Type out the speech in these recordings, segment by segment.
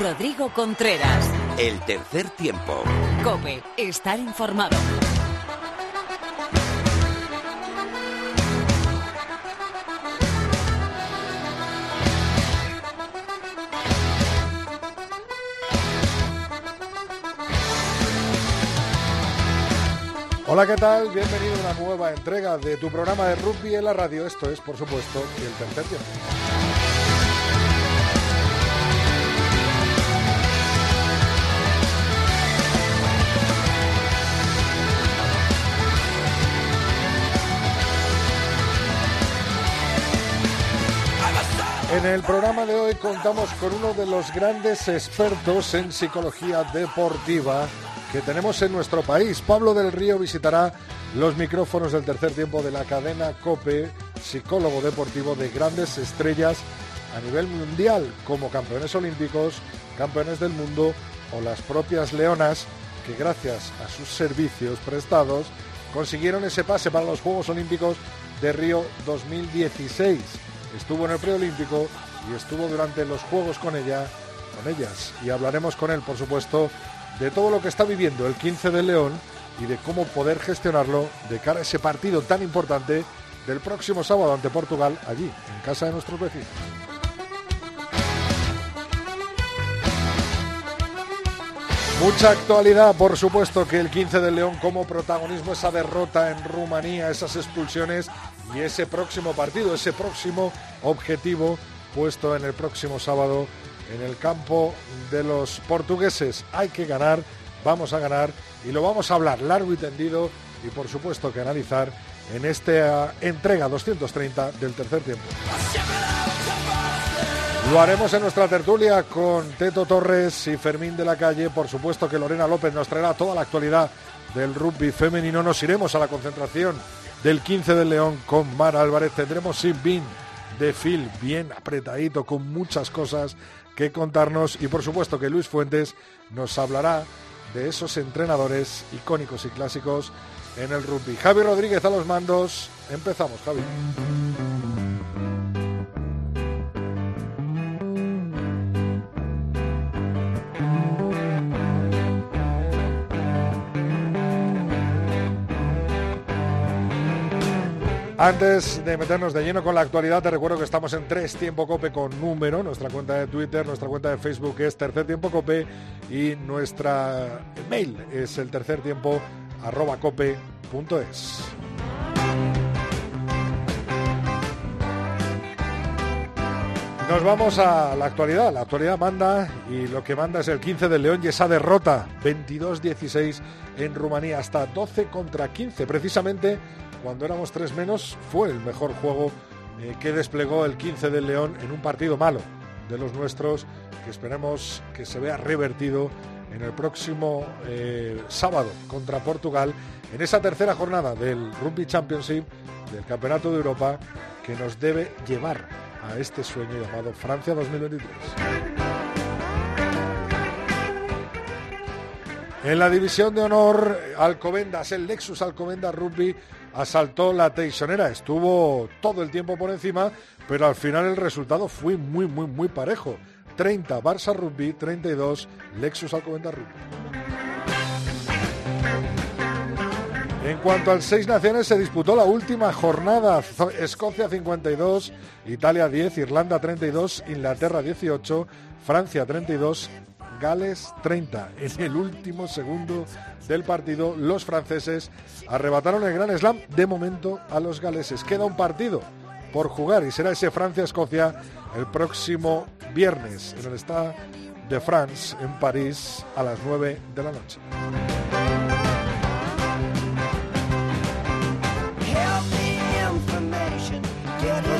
Rodrigo Contreras. El tercer tiempo. Cope, estar informado. Hola, ¿qué tal? Bienvenido a una nueva entrega de tu programa de rugby en la radio. Esto es, por supuesto, el tercer tiempo. En el programa de hoy contamos con uno de los grandes expertos en psicología deportiva que tenemos en nuestro país. Pablo del Río visitará los micrófonos del tercer tiempo de la cadena COPE, psicólogo deportivo de grandes estrellas a nivel mundial, como campeones olímpicos, campeones del mundo o las propias leonas, que gracias a sus servicios prestados consiguieron ese pase para los Juegos Olímpicos de Río 2016 estuvo en el preolímpico y estuvo durante los Juegos con ella, con ellas. Y hablaremos con él, por supuesto, de todo lo que está viviendo el 15 de León y de cómo poder gestionarlo de cara a ese partido tan importante del próximo sábado ante Portugal, allí, en casa de nuestros vecinos. Mucha actualidad, por supuesto, que el 15 de León como protagonismo, esa derrota en Rumanía, esas expulsiones y ese próximo partido, ese próximo objetivo puesto en el próximo sábado en el campo de los portugueses. Hay que ganar, vamos a ganar y lo vamos a hablar largo y tendido y por supuesto que analizar en esta entrega 230 del tercer tiempo. Lo haremos en nuestra tertulia con Teto Torres y Fermín de la Calle. Por supuesto que Lorena López nos traerá toda la actualidad del rugby femenino. Nos iremos a la concentración del 15 del León con Mara Álvarez. Tendremos sin bin de Phil bien apretadito con muchas cosas que contarnos y por supuesto que Luis Fuentes nos hablará de esos entrenadores icónicos y clásicos en el rugby. Javi Rodríguez a los mandos. Empezamos, Javi. Antes de meternos de lleno con la actualidad, te recuerdo que estamos en Tres Tiempo Cope con número. Nuestra cuenta de Twitter, nuestra cuenta de Facebook es Tercer Tiempo Cope y nuestra mail es el tercer tiempo arroba cope.es. Nos vamos a la actualidad. La actualidad manda y lo que manda es el 15 de León y esa derrota 22-16 en Rumanía hasta 12 contra 15. Precisamente cuando éramos tres menos, fue el mejor juego eh, que desplegó el 15 del León en un partido malo de los nuestros, que esperemos que se vea revertido en el próximo eh, sábado contra Portugal, en esa tercera jornada del Rugby Championship, del Campeonato de Europa, que nos debe llevar a este sueño llamado Francia 2023. En la división de honor, Alcobendas, el Lexus Alcobendas Rugby asaltó la Teixonera. Estuvo todo el tiempo por encima, pero al final el resultado fue muy, muy, muy parejo. 30 Barça Rugby, 32 Lexus Alcobendas Rugby. En cuanto al Seis Naciones, se disputó la última jornada. Escocia 52, Italia 10, Irlanda 32, Inglaterra 18, Francia 32, Gales 30. En el último segundo del partido, los franceses arrebataron el Gran Slam de momento a los galeses. Queda un partido por jugar y será ese Francia-Escocia el próximo viernes en el Stade de France en París a las 9 de la noche.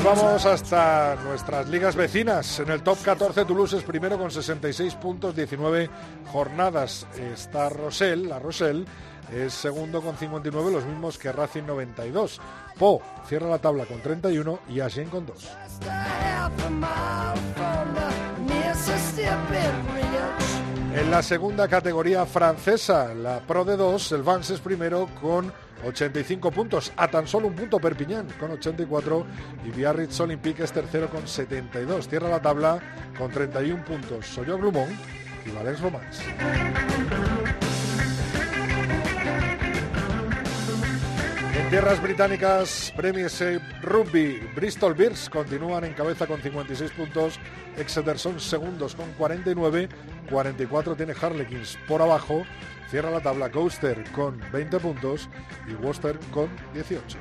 Vamos hasta nuestras ligas vecinas. En el top 14 Toulouse es primero con 66 puntos, 19 jornadas. Está Rosell, la Rosell es segundo con 59, los mismos que Racing 92. Po cierra la tabla con 31 y Agen con 2. En la segunda categoría francesa, la Pro de 2, el Vance es primero con 85 puntos, a tan solo un punto Perpiñán con 84 y Biarritz Olympique es tercero con 72. Cierra la tabla con 31 puntos. Soyo Grumón y Valens Romans. En tierras británicas, Premiership Rugby, Bristol Bears continúan en cabeza con 56 puntos, Exeter son segundos con 49, 44 tiene Harlequins por abajo, cierra la tabla Coaster con 20 puntos y Worcester con 18.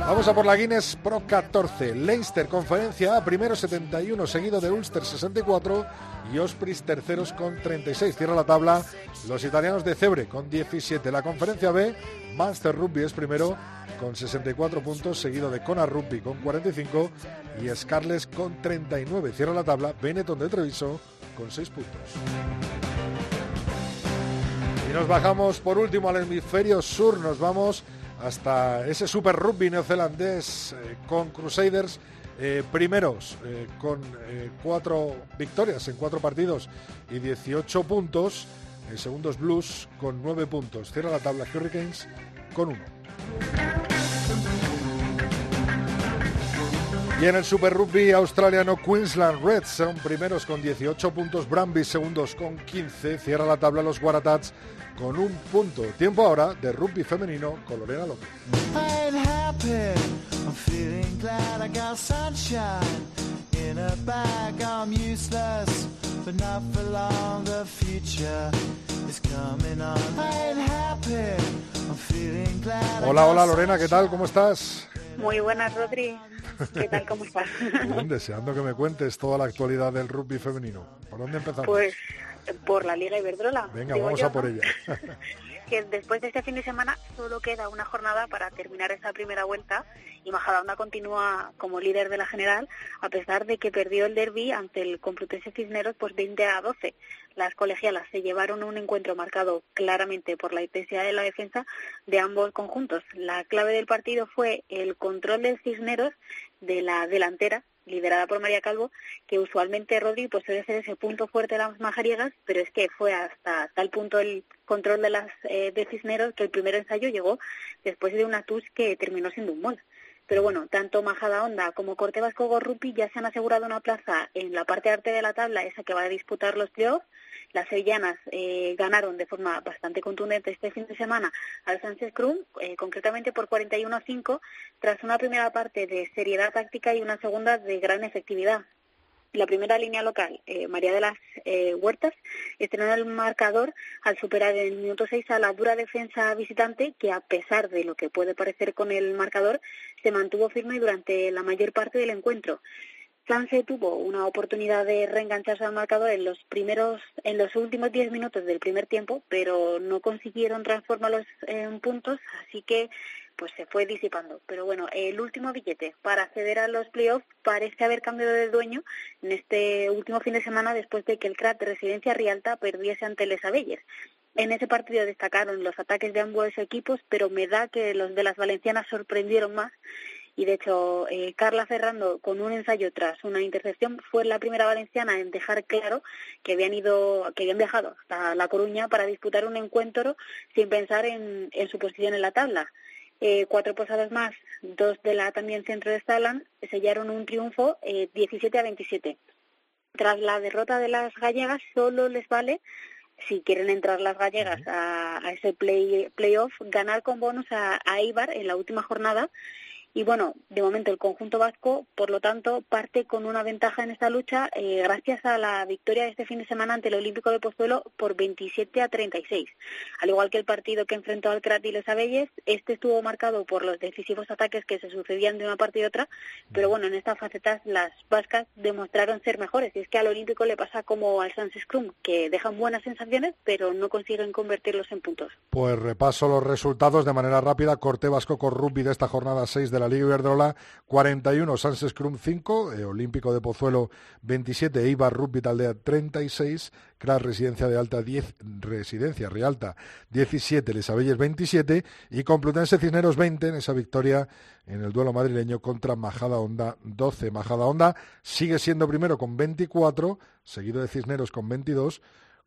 Vamos a por la Guinness Pro 14. Leinster Conferencia A, primero 71, seguido de Ulster 64 y Ospreys terceros con 36. Cierra la tabla los italianos de Cebre con 17. La Conferencia B, Munster Rugby es primero con 64 puntos, seguido de Cona Rugby con 45 y Scarlets con 39. Cierra la tabla Benetton de Treviso con 6 puntos. Y nos bajamos por último al hemisferio sur, nos vamos hasta ese Super Rugby neozelandés eh, con Crusaders eh, primeros eh, con cuatro victorias en cuatro partidos y 18 puntos. Segundos Blues con 9 puntos. Cierra la tabla Hurricanes con 1. Y en el Super Rugby australiano, Queensland Reds son primeros con 18 puntos, Brambis segundos con 15, cierra la tabla los Waratahs con un punto. Tiempo ahora de rugby femenino con Lorena López. Hola, hola Lorena, ¿qué tal? ¿Cómo estás? Muy buenas, Rodri. ¿Qué tal? ¿Cómo estás? Bien, deseando que me cuentes toda la actualidad del rugby femenino. ¿Por dónde empezamos? Pues por la Liga Iberdrola. Venga, vamos a por ella. que después de este fin de semana solo queda una jornada para terminar esta primera vuelta y Majadahonda continúa como líder de la general a pesar de que perdió el derby ante el Complutense Cisneros pues 20 a 12. Las colegialas se llevaron un encuentro marcado claramente por la intensidad de la defensa de ambos conjuntos. La clave del partido fue el control del Cisneros de la delantera liderada por María Calvo, que usualmente Rodri pues suele ser ese punto fuerte de las majariegas, pero es que fue hasta tal punto el control de las eh, de Cisneros que el primer ensayo llegó después de una tus que terminó siendo un mol. Pero bueno, tanto Majada Honda como Corte Vasco Gorrupi ya se han asegurado una plaza en la parte arte de la tabla, esa que va a disputar los playoffs. Las sevillanas eh, ganaron de forma bastante contundente este fin de semana al Sánchez Cruz, eh, concretamente por 41 a 5, tras una primera parte de seriedad táctica y una segunda de gran efectividad. La primera línea local, eh, María de las eh, Huertas, estrenó el marcador al superar en el minuto 6 a la dura defensa visitante, que a pesar de lo que puede parecer con el marcador, se mantuvo firme durante la mayor parte del encuentro. Sanse tuvo una oportunidad de reengancharse al marcador en los primeros, en los últimos 10 minutos del primer tiempo, pero no consiguieron transformarlos en puntos, así que pues se fue disipando. Pero bueno, el último billete para acceder a los playoffs parece haber cambiado de dueño en este último fin de semana después de que el CRAT de Residencia Rialta perdiese ante Les Abelles. En ese partido destacaron los ataques de ambos equipos, pero me da que los de las valencianas sorprendieron más y de hecho eh, Carla Ferrando con un ensayo tras una intercepción fue la primera valenciana en dejar claro que habían ido que habían viajado hasta La Coruña para disputar un encuentro sin pensar en, en su posición en la tabla eh, cuatro posadas más, dos de la también centro de Stalan, sellaron un triunfo eh, 17 a 27. Tras la derrota de las gallegas, solo les vale, si quieren entrar las gallegas a, ese play, playoff, ganar con bonus a, a Eibar en la última jornada y bueno, de momento el conjunto vasco, por lo tanto, parte con una ventaja en esta lucha eh, gracias a la victoria de este fin de semana ante el Olímpico de Pozuelo por 27 a 36. Al igual que el partido que enfrentó al Crat y Les Abelles, este estuvo marcado por los decisivos ataques que se sucedían de una parte y otra, pero bueno, en estas facetas las vascas demostraron ser mejores. Y es que al Olímpico le pasa como al Sans Scrum, que dejan buenas sensaciones, pero no consiguen convertirlos en puntos. Pues repaso los resultados de manera rápida. Corte Vasco con rugby de esta jornada 6 de la Liga Iberdrola 41, Sans Scrum 5, eh, Olímpico de Pozuelo 27, Ibar Rugby Taldea 36, Cras Residencia de Alta 10, Residencia Realta 17, Lesabelles 27 y Complutense Cisneros 20 en esa victoria en el duelo madrileño contra Majada Honda 12. Majada Honda sigue siendo primero con 24, seguido de Cisneros con 22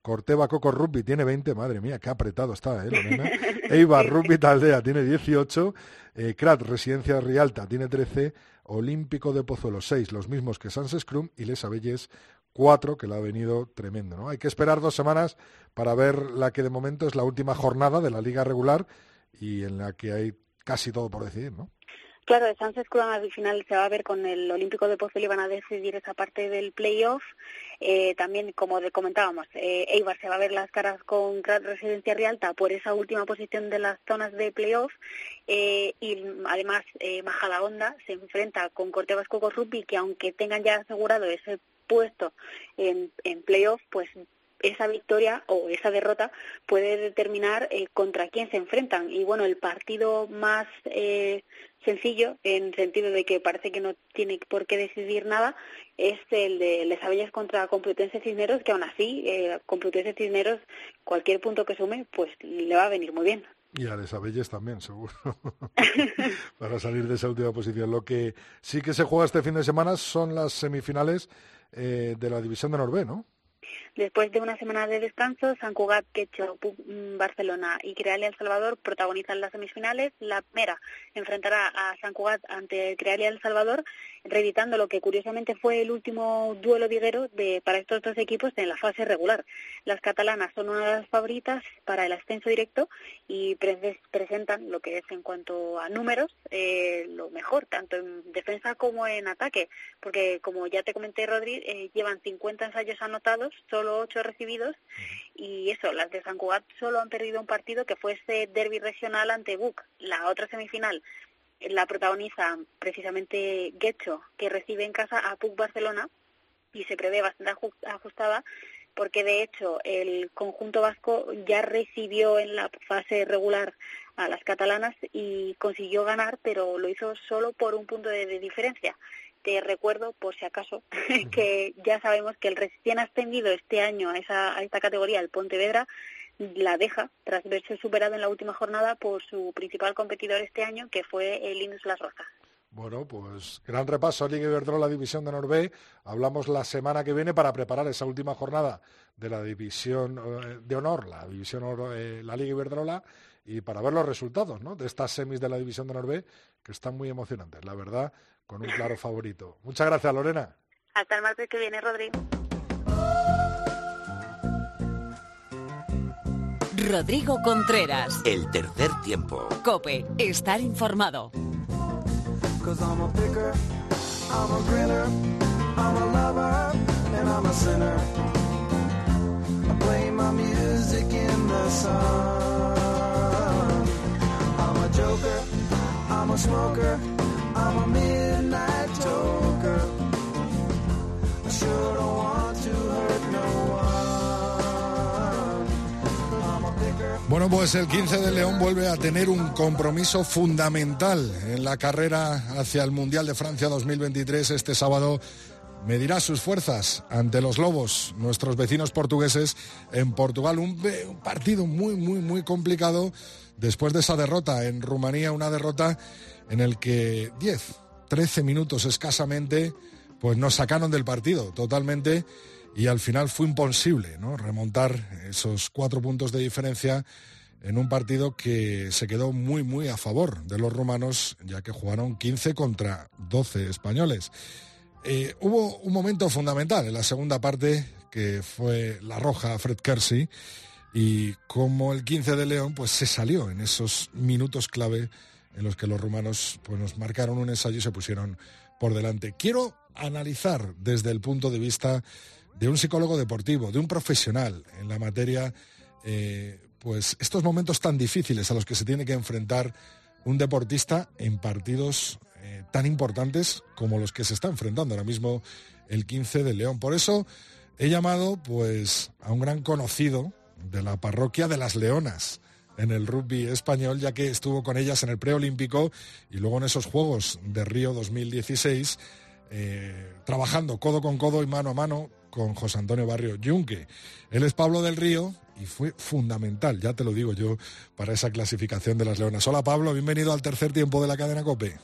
Corteva Coco Rugby tiene 20, madre mía, qué apretado está, ¿eh, Lorena? Eibar Rugby Taldea tiene 18, eh, Crat Residencia Rialta tiene 13, Olímpico de Pozuelo 6, los mismos que Sans Scrum y Les Abelles 4, que le ha venido tremendo, ¿no? Hay que esperar dos semanas para ver la que de momento es la última jornada de la liga regular y en la que hay casi todo por decidir, ¿no? Claro, de Sánchez Cruz al final se va a ver con el Olímpico de Pozuelo y van a decidir esa parte del playoff. Eh, también, como comentábamos, eh, Eibar se va a ver las caras con Residencia Rialta por esa última posición de las zonas de playoff. Eh, y además, eh, Majadahonda se enfrenta con Corte Vasco Rugby, que aunque tengan ya asegurado ese puesto en, en playoff, pues esa victoria o esa derrota puede determinar eh, contra quién se enfrentan. Y bueno, el partido más eh, sencillo, en sentido de que parece que no tiene por qué decidir nada, es el de Les Abellas contra Complutense Cisneros, que aún así, eh, Complutense Cisneros, cualquier punto que sume, pues le va a venir muy bien. Y a Les Abelles también, seguro, para salir de esa última posición. Lo que sí que se juega este fin de semana son las semifinales eh, de la División de Norvé, ¿no? Después de una semana de descanso, San Cugat, Quecho, mm, Barcelona y Crealia El Salvador protagonizan las semifinales. La primera enfrentará a San Cugat ante Crealia El Salvador, reeditando lo que curiosamente fue el último duelo viguero de, para estos dos equipos en la fase regular. Las catalanas son una de las favoritas para el ascenso directo y presentan lo que es en cuanto a números eh, lo mejor, tanto en defensa como en ataque, porque como ya te comenté, Rodri, eh, llevan 50 ensayos anotados, 8 recibidos, y eso, las de San Cugat solo han perdido un partido que fue ese derby regional ante Buc. La otra semifinal la protagoniza precisamente Guecho, que recibe en casa a PUC Barcelona y se prevé bastante ajustada porque de hecho el conjunto vasco ya recibió en la fase regular a las catalanas y consiguió ganar, pero lo hizo solo por un punto de diferencia te recuerdo, por si acaso, que ya sabemos que el recién ascendido este año a, esa, a esta categoría, el Pontevedra, la deja tras verse superado en la última jornada por su principal competidor este año, que fue el Linus Las Rozas. Bueno, pues gran repaso a Liga Iberdrola División de Norvé. Hablamos la semana que viene para preparar esa última jornada de la División eh, de Honor, la División eh, la Liga Iberdrola, y para ver los resultados ¿no? de estas semis de la División de Norvé, que están muy emocionantes. La verdad, con un claro favorito. Muchas gracias, Lorena. Hasta el martes que viene, Rodrigo. Rodrigo Contreras. El tercer tiempo. Cope, estar informado. I'm a smoker. Bueno, pues el 15 de León vuelve a tener un compromiso fundamental en la carrera hacia el Mundial de Francia 2023 este sábado. Medirá sus fuerzas ante los Lobos, nuestros vecinos portugueses en Portugal. Un, un partido muy, muy, muy complicado después de esa derrota en Rumanía, una derrota en el que 10, 13 minutos escasamente, pues nos sacaron del partido totalmente y al final fue imposible ¿no? remontar esos cuatro puntos de diferencia en un partido que se quedó muy, muy a favor de los romanos, ya que jugaron 15 contra 12 españoles. Eh, hubo un momento fundamental en la segunda parte, que fue la roja a Fred Kersey, y como el 15 de León, pues se salió en esos minutos clave en los que los rumanos pues, nos marcaron un ensayo y se pusieron por delante. Quiero analizar desde el punto de vista de un psicólogo deportivo, de un profesional en la materia, eh, pues estos momentos tan difíciles a los que se tiene que enfrentar un deportista en partidos eh, tan importantes como los que se está enfrentando ahora mismo el 15 de León. Por eso he llamado pues a un gran conocido de la parroquia de las Leonas, en el rugby español, ya que estuvo con ellas en el preolímpico y luego en esos Juegos de Río 2016, eh, trabajando codo con codo y mano a mano con José Antonio Barrio Yunque. Él es Pablo del Río y fue fundamental, ya te lo digo yo, para esa clasificación de las Leonas. Hola Pablo, bienvenido al tercer tiempo de la cadena COPE.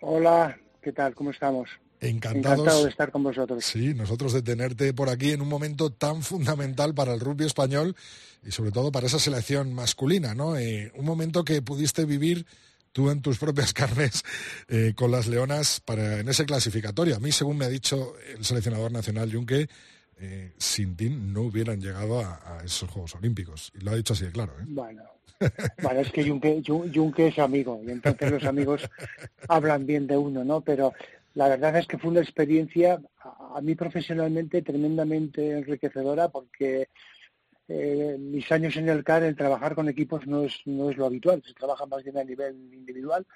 Hola, ¿qué tal? ¿Cómo estamos? Encantados. Encantado de estar con vosotros. Sí, nosotros de tenerte por aquí en un momento tan fundamental para el rugby español y sobre todo para esa selección masculina, ¿no? Eh, un momento que pudiste vivir tú en tus propias carnes eh, con las Leonas para, en ese clasificatorio. A mí, según me ha dicho el seleccionador nacional Junque, eh, sin ti no hubieran llegado a, esos Juegos Olímpicos. Y lo ha dicho así de claro. ¿eh? Bueno, bueno, es que Junque, es amigo y entonces los amigos hablan bien de uno, ¿no? Pero la verdad es que fue una experiencia a, mí profesionalmente tremendamente enriquecedora porque eh, mis años en el CAR, el trabajar con equipos no es, no es lo habitual, se trabaja más bien a nivel individual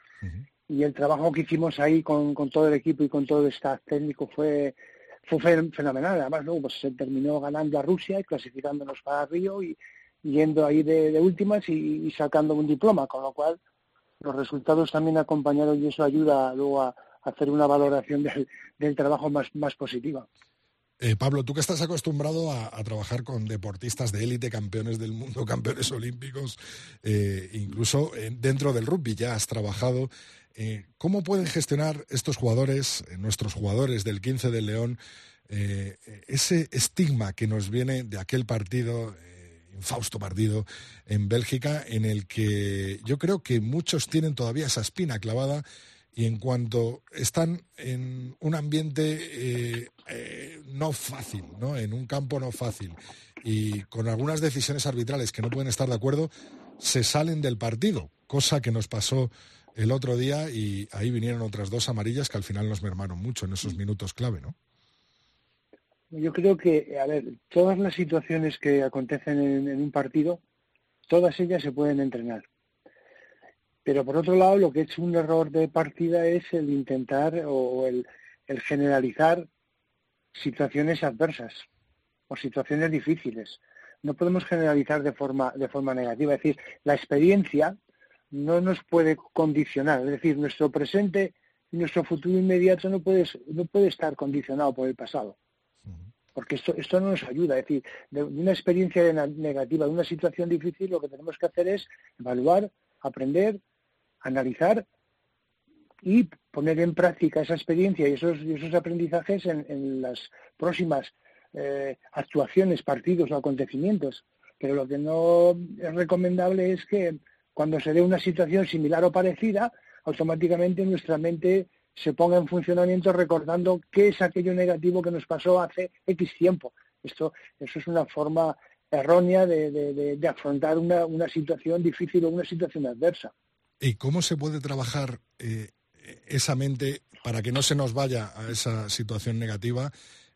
y el trabajo que hicimos ahí con, con todo el equipo y con todo el staff técnico fue fue fenomenal. Además, luego pues, se terminó ganando a Rusia y clasificándonos para Río y, yendo ahí de, últimas y, sacando un diploma, con lo cual los resultados también acompañaron y eso ayuda luego a, hacer una valoración del, trabajo más, más positiva. Eh, Pablo, tú que estás acostumbrado a, trabajar con deportistas de élite, campeones del mundo, campeones olímpicos, eh, incluso eh, dentro del rugby ya has trabajado. ¿Cómo pueden gestionar estos jugadores, nuestros jugadores del 15 del León, ese estigma que nos viene de aquel partido, infausto partido en Bélgica, en el que yo creo que muchos tienen todavía esa espina clavada y en cuanto están en un ambiente eh, eh, no fácil, ¿no? en un campo no fácil, y con algunas decisiones arbitrales que no pueden estar de acuerdo, se salen del partido, cosa que nos pasó el otro día y ahí vinieron otras dos amarillas que al final nos mermaron mucho en esos minutos clave, ¿no? Yo creo que, a ver, todas las situaciones que acontecen en un partido, todas ellas se pueden entrenar. Pero por otro lado, lo que es un error de partida es el intentar o el, generalizar situaciones adversas o situaciones difíciles. No podemos generalizar de forma, de forma negativa. Es decir, la experiencia no nos puede condicionar. Es decir, nuestro presente y nuestro futuro inmediato no puede, no puede estar condicionado por el pasado. Porque esto, esto no nos ayuda. Es decir, de una experiencia negativa, de una situación difícil, lo que tenemos que hacer es evaluar, aprender analizar y poner en práctica esa experiencia y esos, esos aprendizajes en, las próximas eh, actuaciones, partidos o acontecimientos. Pero lo que no es recomendable es que cuando se dé una situación similar o parecida, automáticamente nuestra mente se ponga en funcionamiento recordando qué es aquello negativo que nos pasó hace X tiempo. Esto, eso es una forma errónea de, afrontar una situación difícil o una situación adversa. ¿Y cómo se puede trabajar eh, esa mente para que no se nos vaya a esa situación negativa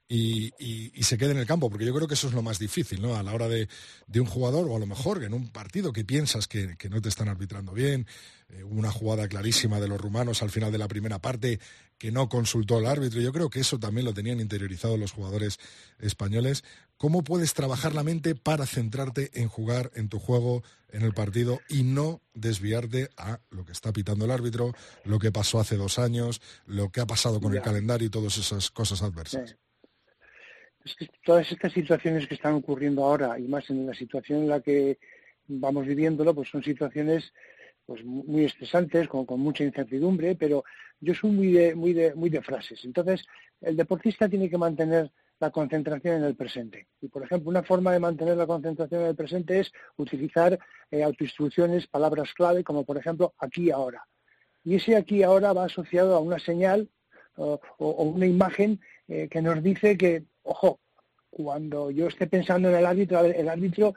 y, se quede en el campo, porque yo creo que eso es lo más difícil, ¿no? A la hora de, un jugador, o a lo mejor en un partido que piensas que, no te están arbitrando bien, eh, una jugada clarísima de los rumanos al final de la primera parte que no consultó el árbitro, yo creo que eso también lo tenían interiorizado los jugadores españoles. ¿Cómo puedes trabajar la mente para centrarte en jugar en tu juego, en el partido y no desviarte a lo que está pitando el árbitro, lo que pasó hace dos años, lo que ha pasado con el calendario y todas esas cosas adversas? es que todas estas situaciones que están ocurriendo ahora y más en la situación en la que vamos viviéndolo, pues son situaciones pues muy estresantes, con, mucha incertidumbre, pero yo soy muy de, muy de, muy de frases. Entonces, el deportista tiene que mantener la concentración en el presente. Y, por ejemplo, una forma de mantener la concentración en el presente es utilizar eh, autoinstrucciones, palabras clave, como por ejemplo aquí ahora. Y ese aquí ahora va asociado a una señal o, una imagen eh, que nos dice que ojo, cuando yo esté pensando en el árbitro, el árbitro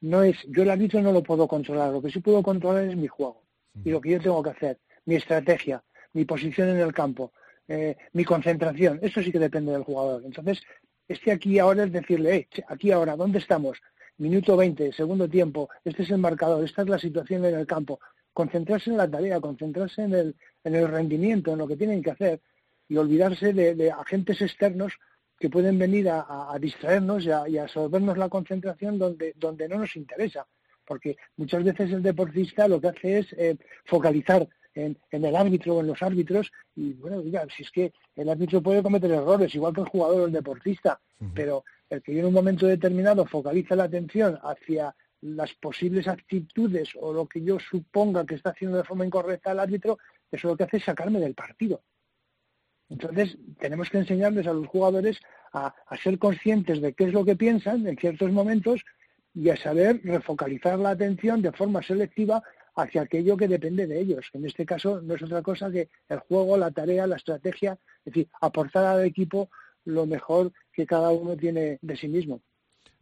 no es, yo el árbitro no lo puedo controlar, lo que sí puedo controlar es mi juego y lo que yo tengo que hacer, mi estrategia, mi posición en el campo, eh, mi concentración, eso sí que depende del jugador. Entonces, este aquí ahora es decirle, aquí ahora, ¿dónde estamos? Minuto 20, segundo tiempo, este es el marcador, esta es la situación en el campo. Concentrarse en la tarea, concentrarse en el, en el rendimiento, en lo que tienen que hacer y olvidarse de agentes externos que pueden venir a, distraernos y a, absorbernos la concentración donde, donde no nos interesa. Porque muchas veces el deportista lo que hace es eh, focalizar en, el árbitro o en los árbitros y bueno, diga, si es que el árbitro puede cometer errores, igual que el jugador o el deportista, pero el que en un momento determinado focaliza la atención hacia las posibles actitudes o lo que yo suponga que está haciendo de forma incorrecta el árbitro, eso lo que hace es sacarme del partido. Entonces, tenemos que enseñarles a los jugadores a, ser conscientes de qué es lo que piensan en ciertos momentos y a saber refocalizar la atención de forma selectiva hacia aquello que depende de ellos. En este caso no es otra cosa que el juego, la tarea, la estrategia, es decir, aportar al equipo lo mejor que cada uno tiene de sí mismo.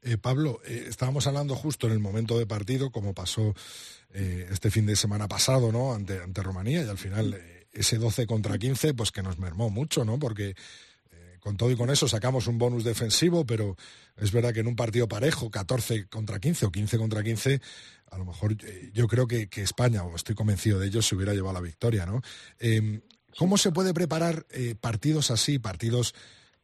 Eh, Pablo, eh, estábamos hablando justo en el momento de partido, como pasó eh, este fin de semana pasado, ¿no? Ante, ante Rumanía, y al final ese 12 contra 15, pues que nos mermó mucho, ¿no? Porque con todo y con eso sacamos un bonus defensivo, pero es verdad que en un partido parejo, 14 contra 15 o 15 contra 15, a lo mejor yo creo que, España, o estoy convencido de ello, se hubiera llevado la victoria, ¿no? Em, ¿Cómo se puede preparar partidos así, partidos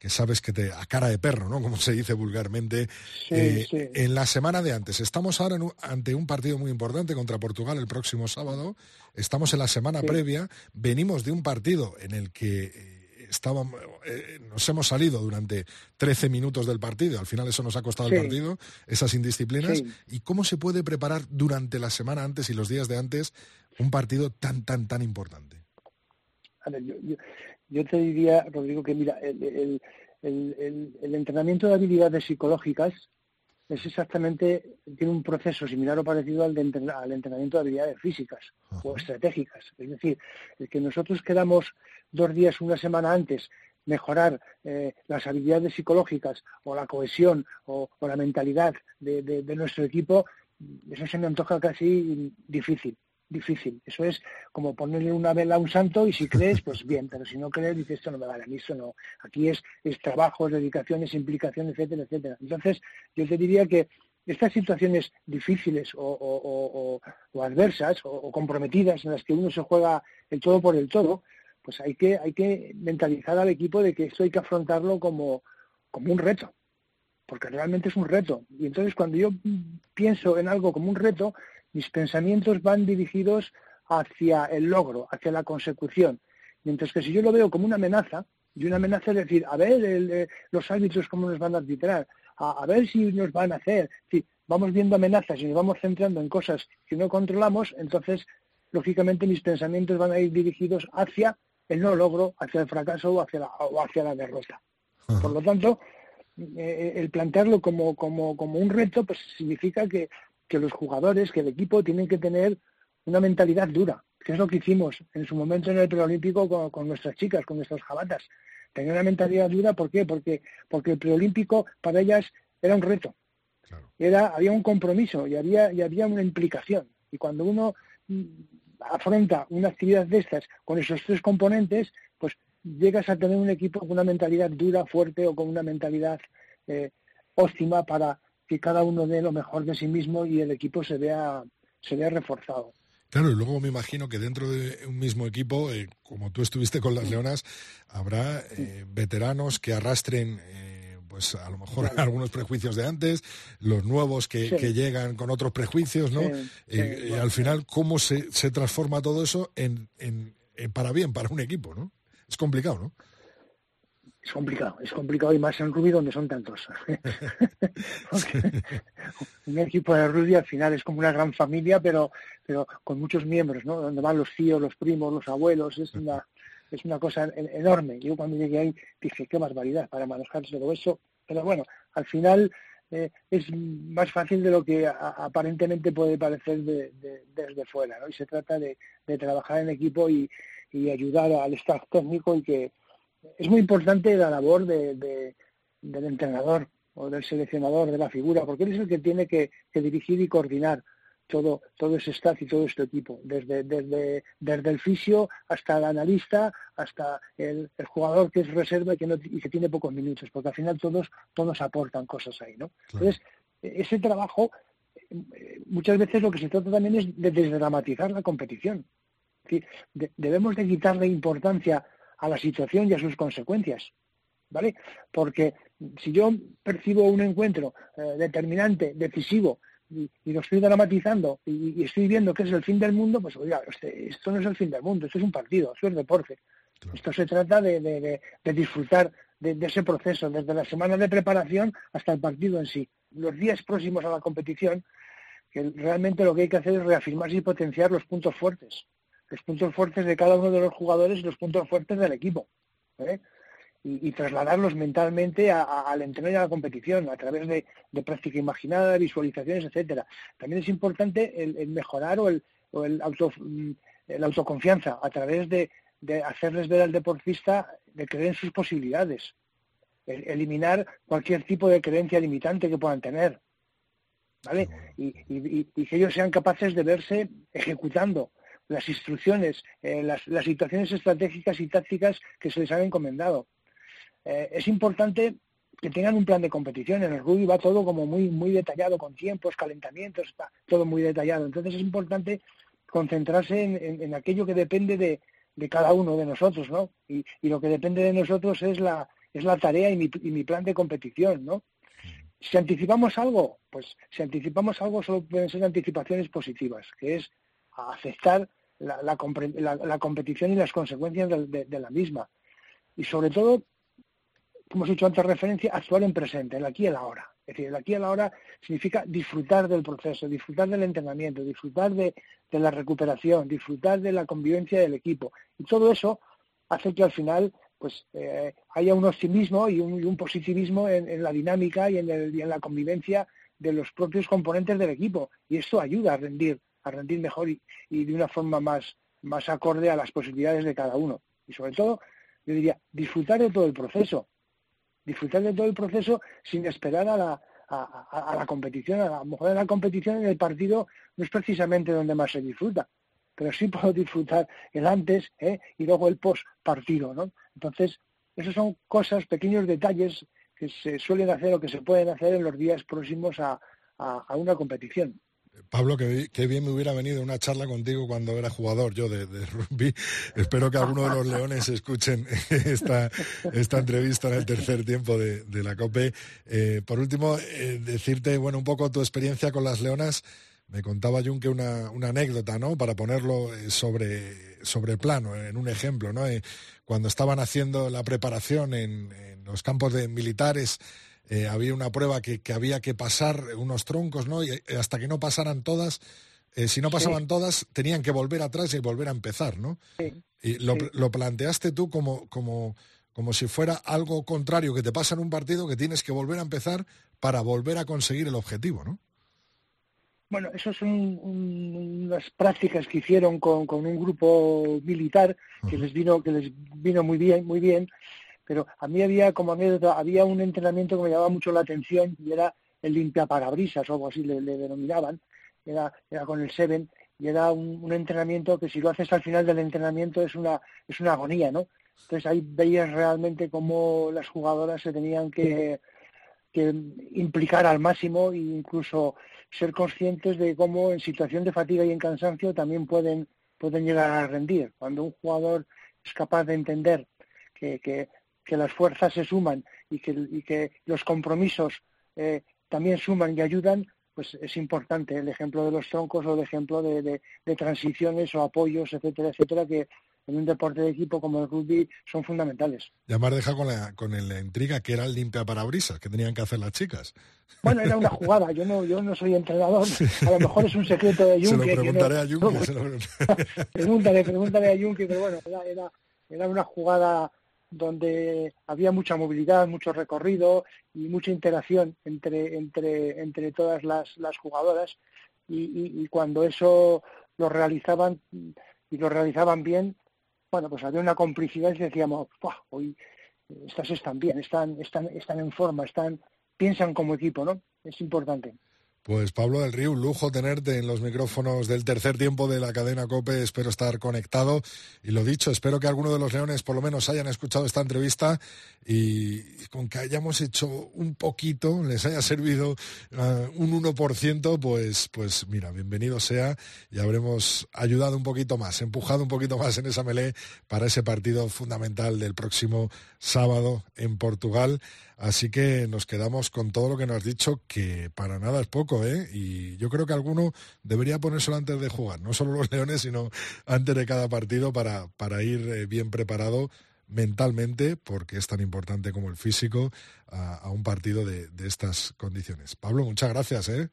que sabes que te a cara de perro, ¿no? Como se dice vulgarmente, eh, en la semana de antes. Estamos ahora ante un partido muy importante contra Portugal el próximo sábado. Estamos en la semana previa. Venimos de un partido en el que eh, estábamos, eh, nos hemos salido durante 13 minutos del partido. Al final eso nos ha costado el partido, esas indisciplinas. ¿Y cómo se puede preparar durante la semana antes y los días de antes un partido tan, tan, tan importante? A ver, yo, yo te diría, Rodrigo, que mira, el, entrenamiento de habilidades psicológicas es exactamente, tiene un proceso similar o parecido al, de al entrenamiento de habilidades físicas o estratégicas. Es decir, el que nosotros queramos dos días, una semana antes, mejorar eh, las habilidades psicológicas o la cohesión o, la mentalidad de, nuestro equipo, eso se me antoja casi difícil difícil. Eso es como ponerle una vela a un santo y si crees, pues bien, pero si no crees, dices, esto no me vale a mí, esto no. Aquí es, es trabajo, es dedicación, es implicación, etcétera, etcétera. Entonces, yo te diría que estas situaciones difíciles o, adversas o, comprometidas en las que uno se juega el todo por el todo, pues hay que, hay que mentalizar al equipo de que esto hay que afrontarlo como, como un reto porque realmente es un reto. Y entonces cuando yo pienso en algo como un reto, mis pensamientos van dirigidos hacia el logro, hacia la consecución. Mientras que si yo lo veo como una amenaza, y una amenaza es decir, a ver eh, los árbitros cómo nos van a arbitrar, a, ver si nos van a hacer, si vamos viendo amenazas y nos vamos centrando en cosas que no controlamos, entonces, lógicamente, mis pensamientos van a ir dirigidos hacia el no logro, hacia el fracaso o hacia la, o hacia la derrota. Por lo tanto, eh, el plantearlo como, como, como un reto, pues significa que que los jugadores, que el equipo tienen que tener una mentalidad dura, que es lo que hicimos en su momento en el preolímpico con, nuestras chicas, con nuestras jabatas. Tener una mentalidad dura, ¿por qué? Porque, porque el preolímpico para ellas era un reto. Era, había un compromiso y había, y había una implicación. Y cuando uno mm, afronta una actividad de estas con esos tres componentes, pues llegas a tener un equipo con una mentalidad dura, fuerte o con una mentalidad eh, óptima para, que cada uno dé lo mejor de sí mismo y el equipo se vea, se vea reforzado. Claro, y luego me imagino que dentro de un mismo equipo, eh, como tú estuviste con las Leonas, habrá eh, veteranos que arrastren, eh, pues a lo mejor algunos prejuicios de antes, los nuevos que, llegan con otros prejuicios, ¿no? y al final, ¿cómo se, se transforma todo eso en, en, para bien, para un equipo, ¿no? Es complicado, ¿no? Es complicado, es complicado y más en rugby donde son tantos. un equipo de rugby al final es como una gran familia, pero, pero con muchos miembros, ¿no? Donde van los tíos, los primos, los abuelos, es una, es una cosa enorme. Yo cuando llegué ahí dije, qué barbaridad para manejarse todo eso. Pero bueno, al final eh, es más fácil de lo que aparentemente puede parecer desde fuera, ¿no? Y se trata de, trabajar en equipo y, y ayudar al staff técnico y que es muy importante la labor del entrenador o del seleccionador de la figura, porque él es el que tiene que, dirigir y coordinar todo, todo ese staff y todo este equipo, desde, desde, desde el fisio hasta el analista, hasta el, jugador que es reserva y que, no, y que tiene pocos minutos, porque al final todos, todos aportan cosas ahí. ¿no? Entonces, ese trabajo, muchas veces lo que se trata también es de desdramatizar la competición. debemos de quitarle importancia a la situación y a sus consecuencias. ¿Vale? Porque si yo percibo un encuentro eh, determinante, decisivo, y, lo estoy dramatizando y, estoy viendo que es el fin del mundo, pues oiga, este, esto no es el fin del mundo, esto es un partido, esto es deporte. Esto se trata de, disfrutar de, ese proceso, desde la semana de preparación hasta el partido en sí. Los días próximos a la competición, que realmente lo que hay que hacer es reafirmarse y potenciar los puntos fuertes los puntos fuertes de cada uno de los jugadores y los puntos fuertes del equipo. ¿eh? y, trasladarlos mentalmente al entreno y a la competición a través de, práctica imaginada, visualizaciones, etcétera. También es importante el, mejorar o el, o el, auto, mm, la autoconfianza a través de, hacerles ver al deportista de creer en sus posibilidades, eliminar cualquier tipo de creencia limitante que puedan tener, ¿vale? Y, que ellos sean capaces de verse ejecutando las instrucciones, eh, las, situaciones estratégicas y tácticas que se les han encomendado. Eh, es importante que tengan un plan de competición. En el rugby va todo como muy, muy detallado, con tiempos, calentamientos, está todo muy detallado. Entonces es importante concentrarse en, aquello que depende de, cada uno de nosotros, ¿no? Y, lo que depende de nosotros es la, es la tarea y mi, y mi plan de competición, ¿no? Si anticipamos algo, pues si anticipamos algo solo pueden ser anticipaciones positivas, que es aceptar la, la, competición y las consecuencias de, la misma. Y sobre todo como he dicho antes referencia, actuar en presente, el aquí y el ahora. Es decir, el aquí y el ahora significa disfrutar del proceso, disfrutar del entrenamiento, disfrutar de, la recuperación, disfrutar de la convivencia del equipo. Y todo eso hace que al final pues eh, haya un optimismo y un, positivismo en, la dinámica y en, la convivencia de los propios componentes del equipo. Y esto ayuda a rendir, a rendir mejor y, de una forma más, más acorde a las posibilidades de cada uno. Y sobre todo, yo diría, disfrutar de todo el proceso disfrutar de todo el proceso sin esperar a la, a, la competición. A lo mejor en la competición, en el partido, no es precisamente donde más se disfruta, pero sí puedo disfrutar el antes ¿eh? y luego el post partido. ¿no? Entonces, esos son cosas, pequeños detalles que se suelen hacer o que se pueden hacer en los días próximos a una competición. Pablo, qué, bien me hubiera venido una charla contigo cuando era jugador yo de, rugby. Espero que alguno de los leones escuchen esta, esta entrevista en el tercer tiempo de, la COPE. Eh, por último, eh, decirte, bueno, un poco tu experiencia con las leonas. Me contaba Junque una, una anécdota, ¿no? Para ponerlo eh, sobre, sobre plano, en un ejemplo, ¿no? cuando estaban haciendo la preparación en, en los campos de militares eh, había una prueba que, había que pasar unos troncos, ¿no? Y eh, hasta que no pasaran todas, eh, si no pasaban todas, tenían que volver atrás y volver a empezar, ¿no? Y lo, planteaste tú como, como, como si fuera algo contrario que te pasa en un partido que tienes que volver a empezar para volver a conseguir el objetivo, ¿no? Bueno, esas son unas prácticas que hicieron con, con un grupo militar que les vino que les vino muy bien, muy bien pero a mí había como anécdota, había un entrenamiento que me llamaba mucho la atención y era el limpia parabrisas o algo así le, denominaban, era, era con el Seven y era un, entrenamiento que si lo haces al final del entrenamiento es una, es una agonía, ¿no? Entonces ahí veías realmente cómo las jugadoras se tenían que, que implicar al máximo e incluso ser conscientes de cómo en situación de fatiga y en cansancio también pueden, pueden llegar a rendir. Cuando un jugador es capaz de entender que, que que las fuerzas se suman y que, y que los compromisos eh, también suman y ayudan, pues es importante el ejemplo de los troncos o el ejemplo de, de, transiciones o apoyos, etcétera, etcétera, que en un deporte de equipo como el rugby son fundamentales. Ya más deja con la, con la intriga que era el limpia parabrisas, que tenían que hacer las chicas. Bueno, era una jugada, yo no, yo no soy entrenador, a lo mejor es un secreto de Junque. Se lo preguntaré a Junque. pregúntale, pregúntale a Junque, pero bueno, era, era una jugada donde había mucha movilidad, mucho recorrido y mucha interacción entre, entre, entre todas las, las jugadoras y, cuando eso lo realizaban y lo realizaban bien, bueno, pues había una complicidad y decíamos, hoy estas están bien, están, están, están en forma, están, piensan como equipo, ¿no? Es importante. Pues Pablo del Río, un lujo tenerte en los micrófonos del tercer tiempo de la cadena COPE. Espero estar conectado. Y lo dicho, espero que alguno de los leones por lo menos hayan escuchado esta entrevista y con que hayamos hecho un poquito, les haya servido uh, un 1%, pues, pues mira, bienvenido sea y habremos ayudado un poquito más, empujado un poquito más en esa melé para ese partido fundamental del próximo sábado en Portugal. Así que nos quedamos con todo lo que nos has dicho, que para nada es poco, ¿eh? Y yo creo que alguno debería ponérselo antes de jugar, no solo los leones, sino antes de cada partido para, para ir eh, bien preparado mentalmente, porque es tan importante como el físico, a, un partido de, estas condiciones. Pablo, muchas gracias, ¿eh?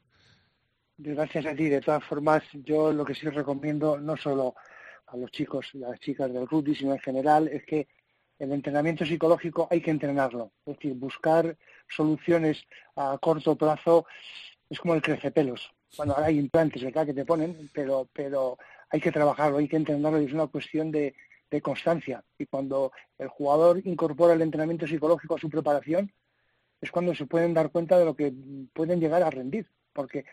Gracias a ti. De todas formas, yo lo que sí recomiendo, no solo a los chicos y las chicas del rugby, sino en general, es que el entrenamiento psicológico hay que entrenarlo. Es decir, buscar soluciones a corto plazo es como el crecepelos. Bueno, ahora hay implantes, ¿verdad?, que te ponen, pero, pero hay que trabajarlo, hay que entrenarlo y es una cuestión de, de constancia. Y cuando el jugador incorpora el entrenamiento psicológico a su preparación, es cuando se pueden dar cuenta de lo que pueden llegar a rendir. Porque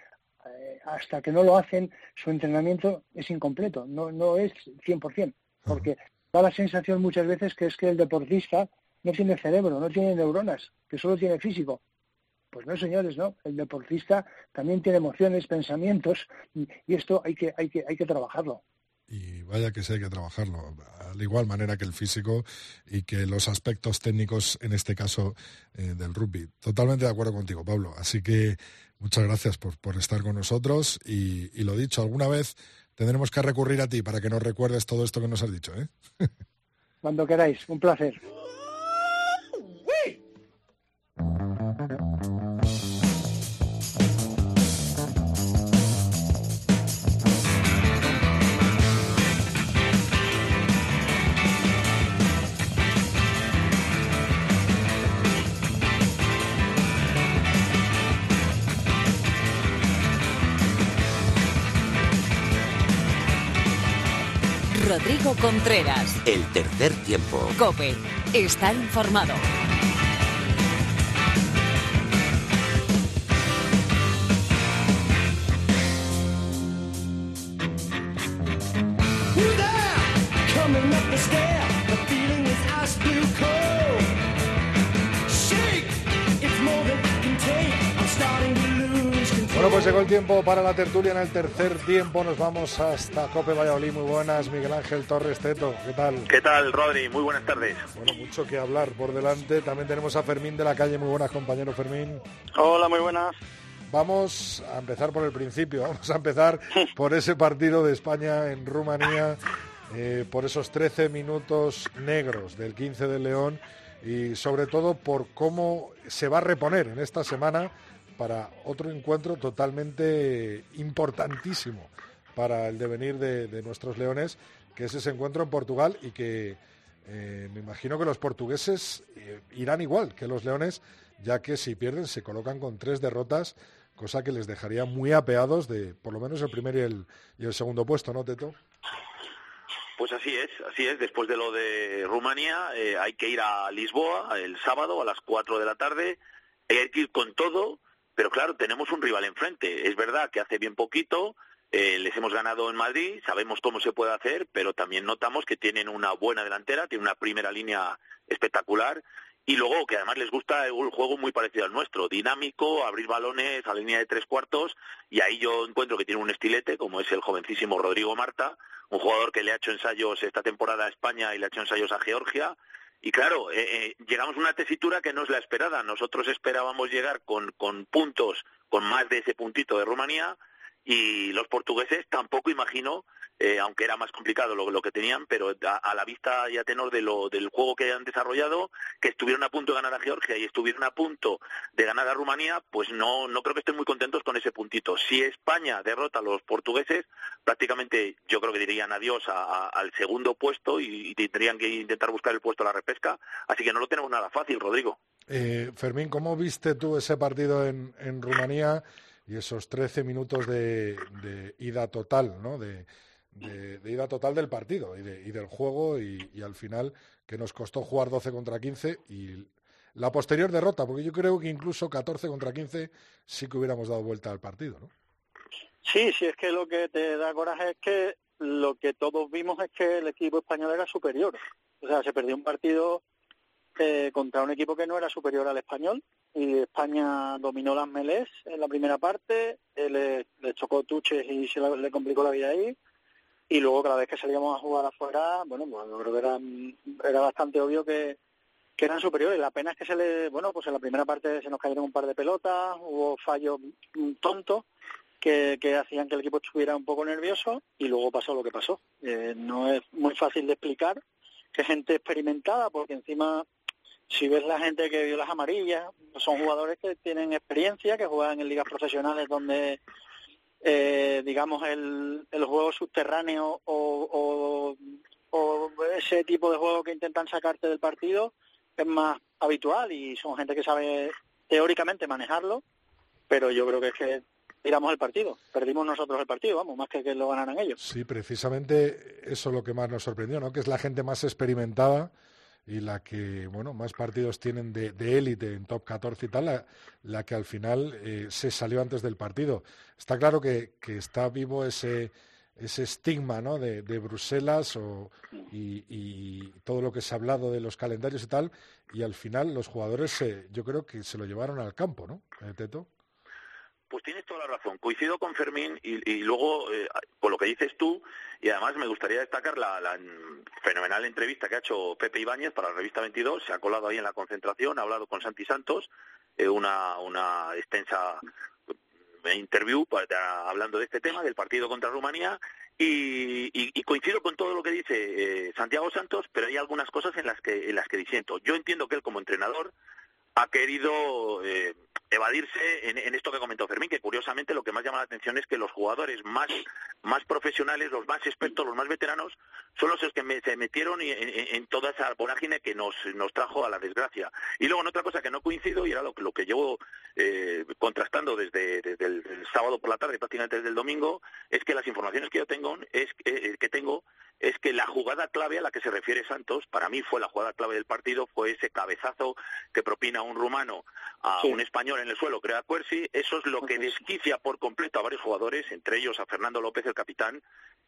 eh, hasta que no lo hacen, su entrenamiento es incompleto, no, no es 100%. Porque da la sensación muchas veces que es que el deportista no tiene cerebro, no tiene neuronas, que solo tiene físico. Pues no, señores, no. El deportista también tiene emociones, pensamientos, y, esto hay que, hay que, hay que trabajarlo y vaya que sí hay que trabajarlo, al igual manera que el físico y que los aspectos técnicos, en este caso eh, del rugby. Totalmente de acuerdo contigo, Pablo. Así que muchas gracias por, por estar con nosotros y, y, lo dicho, alguna vez tendremos que recurrir a ti para que nos recuerdes todo esto que nos has dicho. ¿eh? Cuando queráis, un placer. Rodrigo Contreras. El tercer tiempo. Cope. Está informado. Bueno, pues llegó el tiempo para la tertulia en el tercer tiempo. Nos vamos hasta Cope Valladolid. Muy buenas, Miguel Ángel Torres Teto. ¿Qué tal? ¿Qué tal, Rodri? Muy buenas tardes. Bueno, mucho que hablar por delante. También tenemos a Fermín de la calle. Muy buenas, compañero Fermín. Hola, muy buenas. Vamos a empezar por el principio. Vamos a empezar por ese partido de España en Rumanía, eh, por esos 13 minutos negros del 15 de León y sobre todo por cómo se va a reponer en esta semana para otro encuentro totalmente importantísimo para el devenir de, nuestros leones, que es ese encuentro en Portugal y que eh, me imagino que los portugueses eh, irán igual que los leones, ya que si pierden se colocan con tres derrotas, cosa que les dejaría muy apeados de por lo menos el primer y el, y el segundo puesto, ¿no, Teto? Pues así es, así es. Después de lo de Rumanía, eh, hay que ir a Lisboa el sábado a las cuatro de la tarde. Hay que ir con todo pero claro, tenemos un rival enfrente. Es verdad que hace bien poquito eh, les hemos ganado en Madrid, sabemos cómo se puede hacer, pero también notamos que tienen una buena delantera, tienen una primera línea espectacular y luego que además les gusta un juego muy parecido al nuestro, dinámico, abrir balones a línea de tres cuartos y ahí yo encuentro que tiene un estilete como es el jovencísimo Rodrigo Marta, un jugador que le ha hecho ensayos esta temporada a España y le ha hecho ensayos a Georgia y claro, eh, eh, llegamos a una tesitura que no es la esperada. Nosotros esperábamos llegar con, con puntos, con más de ese puntito de Rumanía, y los portugueses tampoco imagino eh, aunque era más complicado lo, que tenían, pero a, la vista y a tenor de lo, del juego que han desarrollado, que estuvieron a punto de ganar a Georgia y estuvieron a punto de ganar a Rumanía, pues no, no creo que estén muy contentos con ese puntito. Si España derrota a los portugueses, prácticamente yo creo que dirían adiós al segundo puesto y, tendrían que intentar buscar el puesto a la repesca, así que no lo tenemos nada fácil, Rodrigo. Eh, Fermín, ¿cómo viste tú ese partido en, en Rumanía y esos 13 minutos de, de ida total, ¿no? De, de, ida total del partido y, del juego y, al final que nos costó jugar 12 contra 15 y la posterior derrota, porque yo creo que incluso 14 contra 15 sí que hubiéramos dado vuelta al partido, ¿no? Sí, sí, es que lo que te da coraje es que lo que todos vimos es que el equipo español era superior. O sea, se perdió un partido eh, contra un equipo que no era superior al español y España dominó las melés en la primera parte, eh, le, le, chocó Tuches y se le complicó la vida ahí y luego cada vez que salíamos a jugar afuera, bueno, pues yo creo que era, era bastante obvio que, eran superiores. La pena es que se le, bueno, pues en la primera parte se nos cayeron un par de pelotas, hubo fallos tontos que, que hacían que el equipo estuviera un poco nervioso y luego pasó lo que pasó. Eh, no es muy fácil de explicar que gente experimentada, porque encima si ves la gente que vio las amarillas, son jugadores que tienen experiencia, que juegan en ligas profesionales donde eh, digamos, el, el juego subterráneo o, o, ese tipo de juego que intentan sacarte del partido es más habitual y son gente que sabe teóricamente manejarlo, pero yo creo que es que tiramos el partido, perdimos nosotros el partido, vamos, más que que lo ganaran ellos. Sí, precisamente eso es lo que más nos sorprendió, ¿no? Que es la gente más experimentada y la que, bueno, más partidos tienen de, élite en top 14 y tal, la, que al final eh, se salió antes del partido. Está claro que, está vivo ese, ese estigma ¿no? de, Bruselas y, todo lo que se ha hablado de los calendarios y tal, y al final los jugadores yo creo que se lo llevaron al campo, ¿no, eh, Teto? Pues tienes toda la razón. Coincido con Fermín y, luego, eh, por lo que dices tú, y además me gustaría destacar la, fenomenal entrevista que ha hecho Pepe Ibáñez para la revista 22. Se ha colado ahí en la concentración, ha hablado con Santi Santos, eh, una, una extensa eh, interview hablando de este tema, del partido contra Rumanía, y, coincido con todo lo que dice Santiago Santos, pero hay algunas cosas en las que, en las que disiento. Yo entiendo que él como entrenador ha querido eh, evadirse en, esto que comentó Fermín, que curiosamente lo que más llama la atención es que los jugadores más, más profesionales, los más expertos, los más veteranos, son los que se metieron en, toda esa vorágine que nos, nos trajo a la desgracia. Y luego en otra cosa que no coincido, y era lo, lo que llevo eh, contrastando desde, el, sábado por la tarde, prácticamente desde el domingo, es que las informaciones que yo tengo es eh, que tengo es que la jugada clave a la que se refiere Santos, para mí fue la jugada clave del partido, fue ese cabezazo que propina un rumano a un español en el suelo, creo a Cuersi, eso es lo que desquicia por completo a varios jugadores, entre ellos a Fernando López, el capitán,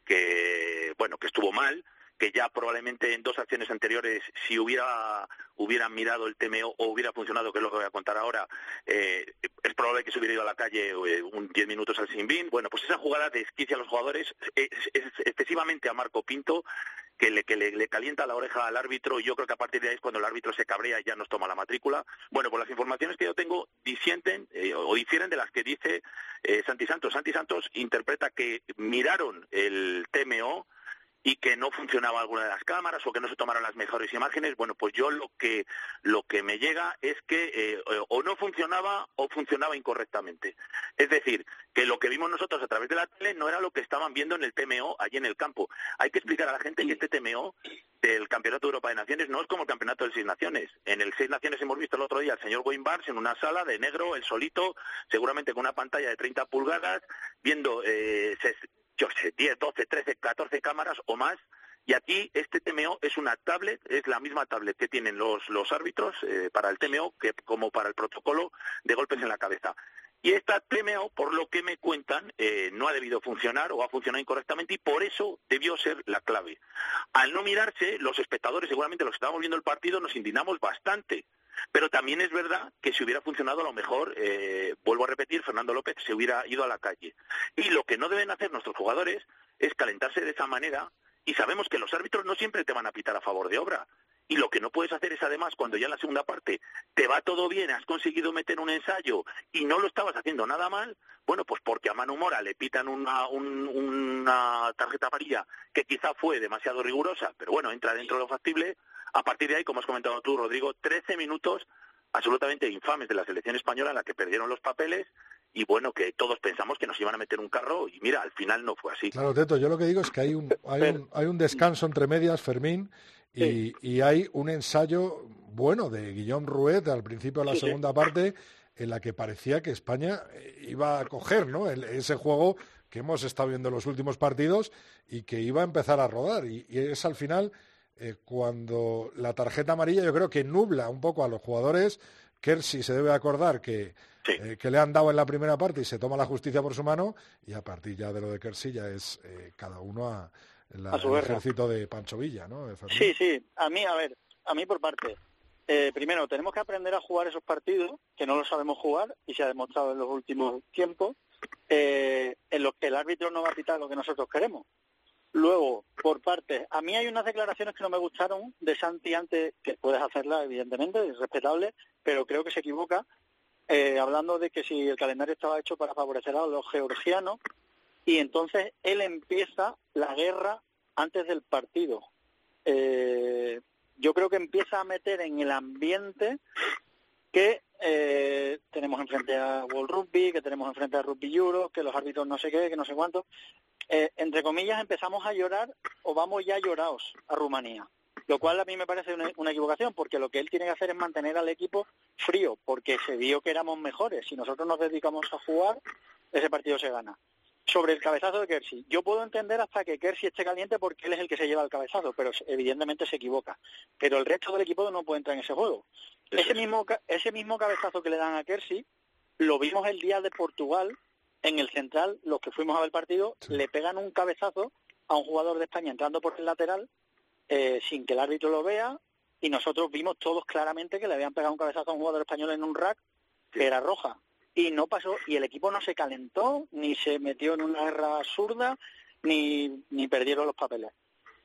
que, bueno, que estuvo mal, que ya probablemente en dos acciones anteriores, si hubiera hubieran mirado el TMO o hubiera funcionado, que es lo que voy a contar ahora, eh, es probable que se hubiera ido a la calle eh, un 10 minutos al Sinbin. Bueno, pues esa jugada desquicia a los jugadores, es, excesivamente a Marco Pinto, que, le, que le, calienta la oreja al árbitro y yo creo que a partir de ahí es cuando el árbitro se cabrea y ya nos toma la matrícula. Bueno, pues las informaciones que yo tengo disienten eh, o difieren de las que dice Santi Santos. Santi Santos interpreta que miraron el TMO, y que no funcionaba alguna de las cámaras o que no se tomaron las mejores imágenes, bueno, pues yo lo que lo que me llega es que eh, o no funcionaba o funcionaba incorrectamente. Es decir, que lo que vimos nosotros a través de la tele no era lo que estaban viendo en el TMO allí en el campo. Hay que explicar a la gente que este TMO del Campeonato de Europa de Naciones no es como el Campeonato de Seis Naciones. En el Seis Naciones hemos visto el otro día al señor Bars en una sala de negro, el solito, seguramente con una pantalla de 30 pulgadas, viendo eh, yo sé, 10, 12, 13, 14 cámaras o más. Y aquí este TMO es una tablet, es la misma tablet que tienen los, los árbitros eh, para el TMO que como para el protocolo de golpes en la cabeza. Y esta TMO, por lo que me cuentan, eh, no ha debido funcionar o ha funcionado incorrectamente y por eso debió ser la clave. Al no mirarse, los espectadores, seguramente los que estábamos viendo el partido, nos indignamos bastante. Pero también es verdad que si hubiera funcionado, a lo mejor, eh, vuelvo a repetir, Fernando López se hubiera ido a la calle. Y lo que no deben hacer nuestros jugadores es calentarse de esa manera y sabemos que los árbitros no siempre te van a pitar a favor de obra. Y lo que no puedes hacer es además, cuando ya en la segunda parte te va todo bien, has conseguido meter un ensayo y no lo estabas haciendo nada mal, bueno, pues porque a Manu Mora le pitan una, una tarjeta amarilla que quizá fue demasiado rigurosa, pero bueno, entra dentro de lo factible, a partir de ahí, como has comentado tú, Rodrigo, 13 minutos absolutamente infames de la selección española en la que perdieron los papeles y bueno, que todos pensamos que nos iban a meter un carro y mira, al final no fue así. Claro, Teto, yo lo que digo es que hay un, hay un, hay un descanso entre medias, Fermín, y, y, hay un ensayo bueno de Guillaume Rouet al principio de la segunda parte en la que parecía que España eh, iba a coger ¿no? ese juego que hemos estado viendo en los últimos partidos y que iba a empezar a rodar. y es al final eh, cuando la tarjeta amarilla yo creo que nubla un poco a los jugadores. Kersi se debe acordar que, eh, que le han dado en la primera parte y se toma la justicia por su mano y a partir ya de lo de Kersi ya es eh, cada uno a, su ejército de Pancho Villa, ¿no? Sí, sí. A mí, a ver, a mí por parte. primero, tenemos que aprender a jugar esos partidos, que no lo sabemos jugar y se ha demostrado en los últimos tiempos, en los que el árbitro no va a pitar lo que nosotros queremos. Luego, por parte, a mí hay unas declaraciones que no me gustaron de Santi antes, que puedes hacerla, evidentemente, es respetable, pero creo que se equivoca, eh, hablando de que si el calendario estaba hecho para favorecer a los georgianos, y entonces él empieza la guerra antes del partido. Eh, yo creo que empieza a meter en el ambiente que eh, tenemos enfrente a World Rugby, que tenemos enfrente a Rugby Euro, que los árbitros no sé qué, que no sé cuánto. Eh, entre comillas, empezamos a llorar o vamos ya llorados a Rumanía. Lo cual a mí me parece una, equivocación, porque lo que él tiene que hacer es mantener al equipo frío, porque se vio que éramos mejores. Si nosotros nos dedicamos a jugar, ese partido se gana. Sobre el cabezazo de Kersi, yo puedo entender hasta que Kersi esté caliente porque él es el que se lleva el cabezazo, pero evidentemente se equivoca. Pero el resto del equipo no puede entrar en ese juego. Ese mismo, ese mismo cabezazo que le dan a Kersi, lo vimos el día de Portugal, en el central, los que fuimos a ver el partido, le pegan un cabezazo a un jugador de España entrando por el lateral eh, sin que el árbitro lo vea y nosotros vimos todos claramente que le habían pegado un cabezazo a un jugador español en un rack que era roja y no pasó y el equipo no se calentó ni se metió en una guerra absurda ni, ni perdieron los papeles.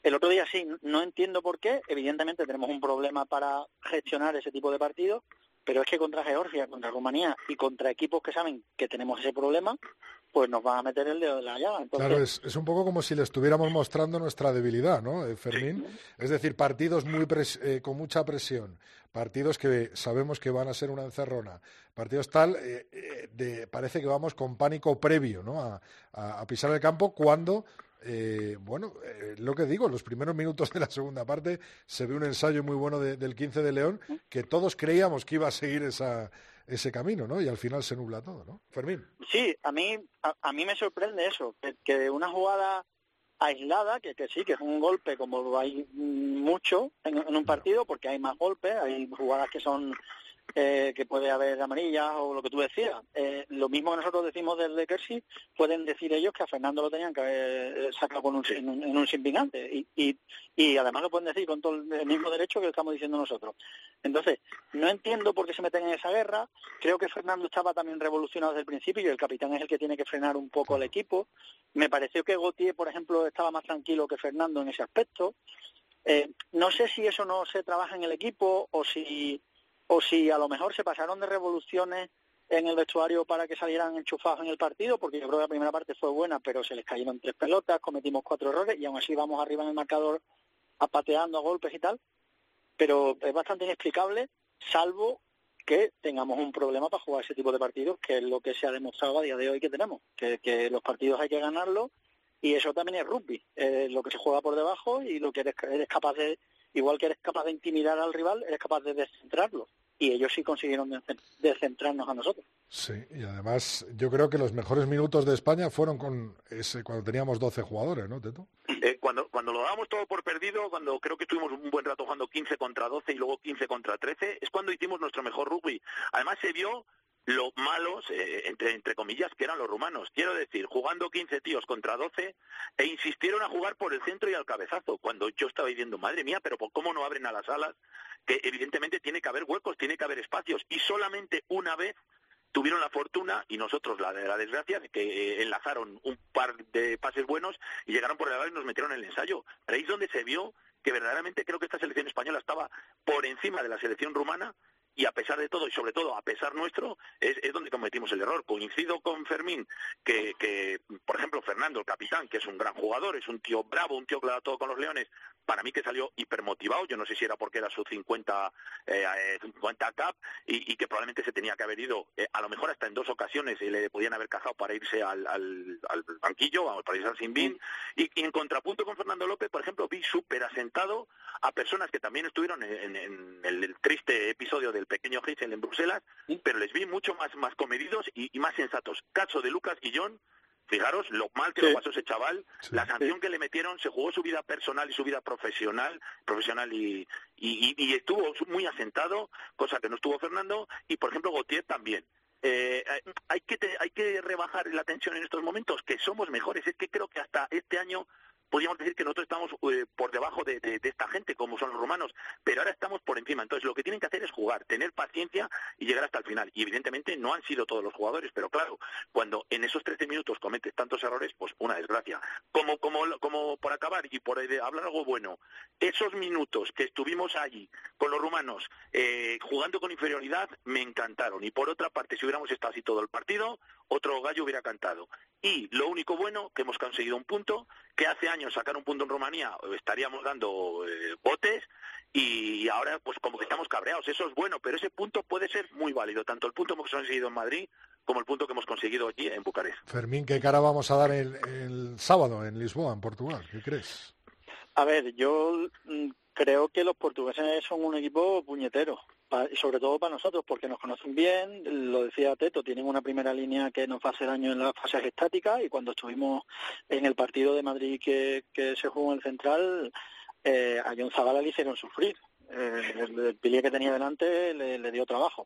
El otro día sí, no entiendo por qué, evidentemente tenemos un problema para gestionar ese tipo de partidos, pero es que contra Georgia, contra Rumanía y contra equipos que saben que tenemos ese problema, pues nos van a meter el dedo de la llaga. Claro, es, es, un poco como si le estuviéramos mostrando nuestra debilidad, ¿no, eh, Fermín? Es decir, partidos muy eh, con mucha presión, partidos que sabemos que van a ser una encerrona, partidos tal, eh, de, parece que vamos con pánico previo ¿no? a, a pisar el campo cuando eh, bueno, eh, lo que digo, en los primeros minutos de la segunda parte se ve un ensayo muy bueno del 15 de León que todos creíamos que iba a seguir esa, ese camino, ¿no? Y al final se nubla todo, ¿no? Fermín. Sí, a mí, a, mí me sorprende eso, que, una jugada aislada, que, que, sí, que es un golpe como hay mucho en, en un partido, porque hay más golpes, hay jugadas que son eh, que puede haber amarillas o lo que tú decías. Eh, lo mismo que nosotros decimos desde Kersi, pueden decir ellos que a Fernando lo tenían que haber eh, sacado con un, en, un, en un Y, y, y, además lo pueden decir con todo el mismo derecho que estamos diciendo nosotros. Entonces, no entiendo por qué se meten en esa guerra. Creo que Fernando estaba también revolucionado desde el principio y el capitán es el que tiene que frenar un poco al equipo. Me pareció que Gautier, por ejemplo, estaba más tranquilo que Fernando en ese aspecto. no sé si eso no se trabaja en el equipo o si o si a lo mejor se pasaron de revoluciones en el vestuario para que salieran enchufados en el partido, porque yo creo que la primera parte fue buena, pero se les cayeron tres pelotas, cometimos cuatro errores y aún así vamos arriba en el marcador apateando a golpes y tal. Pero es bastante inexplicable, salvo que tengamos un problema para jugar ese tipo de partidos, que es lo que se ha demostrado a día de hoy que tenemos, que, los partidos hay que ganarlos y eso también es rugby, lo que se juega por debajo y lo que eres capaz de igual que eres capaz de intimidar al rival, eres capaz de descentrarlo. Y ellos sí consiguieron descentrarnos a nosotros. Sí, y además yo creo que los mejores minutos de España fueron con ese cuando teníamos 12 jugadores, ¿no, Teto? Eh, cuando, cuando lo dábamos todo por perdido, cuando creo que estuvimos un buen rato jugando 15 contra 12 y luego 15 contra 13, es cuando hicimos nuestro mejor rugby. Además se vio lo malos, eh, entre, comillas, que eran los rumanos. Quiero decir, jugando 15 tíos contra 12 e insistieron a jugar por el centro y al cabezazo, cuando yo estaba diciendo, madre mía, pero ¿cómo no abren a las alas? Que evidentemente tiene que haber huecos, tiene que haber espacios. Y solamente una vez tuvieron la fortuna y nosotros la, la desgracia de que eh, enlazaron un par de pases buenos y llegaron por el lado y nos metieron en el ensayo. Pero ahí es donde se vio que verdaderamente creo que esta selección española estaba por encima de la selección rumana y a pesar de todo y sobre todo a pesar nuestro es, es donde cometimos el error. Coincido con Fermín que, que, por ejemplo, Fernando, el capitán, que es un gran jugador, es un tío bravo, un tío que lo da todo con los leones, para mí que salió hipermotivado, yo no sé si era porque era su 50, eh, 50 cap y, y, que probablemente se tenía que haber ido, eh, a lo mejor hasta en dos ocasiones y le podían haber cazado para irse al, al, al banquillo, para irse al Sinbin. Y, y, en contrapunto con Fernando López, por ejemplo, vi súper asentado a personas que también estuvieron en, en, en el triste episodio del pequeño Hitchell en Bruselas, pero les vi mucho más, más comedidos y, y, más sensatos. Caso de Lucas Guillón, fijaros lo mal que lo pasó ese chaval, la sanción que le metieron, se jugó su vida personal y su vida profesional, profesional y, y, y, estuvo muy asentado, cosa que no estuvo Fernando, y por ejemplo Gautier también. Eh, hay que hay que rebajar la tensión en estos momentos, que somos mejores. Es que creo que hasta este año podríamos decir que nosotros estamos eh, por debajo de, esta gente, como son los romanos, pero ahora estamos por encima. Entonces, lo que tienen que hacer es jugar, tener paciencia y llegar hasta el final. Y evidentemente no han sido todos los jugadores, pero claro, cuando en esos 13 minutos cometes tantos errores, pues una desgracia. Como, como, como por acabar y por eh, hablar algo bueno, esos minutos que estuvimos allí con los rumanos eh, jugando con inferioridad me encantaron. Y por otra parte, si hubiéramos estado así todo el partido, otro gallo hubiera cantado. Y lo único bueno, que hemos conseguido un punto, que hace años sacar un punto en Rumanía estaríamos dando eh, botes y ahora pues como que estamos cabreados. Eso es bueno, pero ese punto puede ser muy válido, tanto el punto que hemos conseguido en Madrid como el punto que hemos conseguido allí en Bucarest. Fermín, ¿qué cara vamos a dar el, el sábado en Lisboa, en Portugal? ¿Qué crees? A ver, yo mm, creo que los portugueses son un equipo puñetero, sobre todo para nosotros, porque nos conocen bien, lo decía Teto, tienen una primera línea que nos va a hacer daño en las fases estáticas y cuando estuvimos en el partido de Madrid que, se jugó en el Central, eh, a John Zabala le hicieron sufrir. Eh, el, pilier que tenía delante le, le dio trabajo.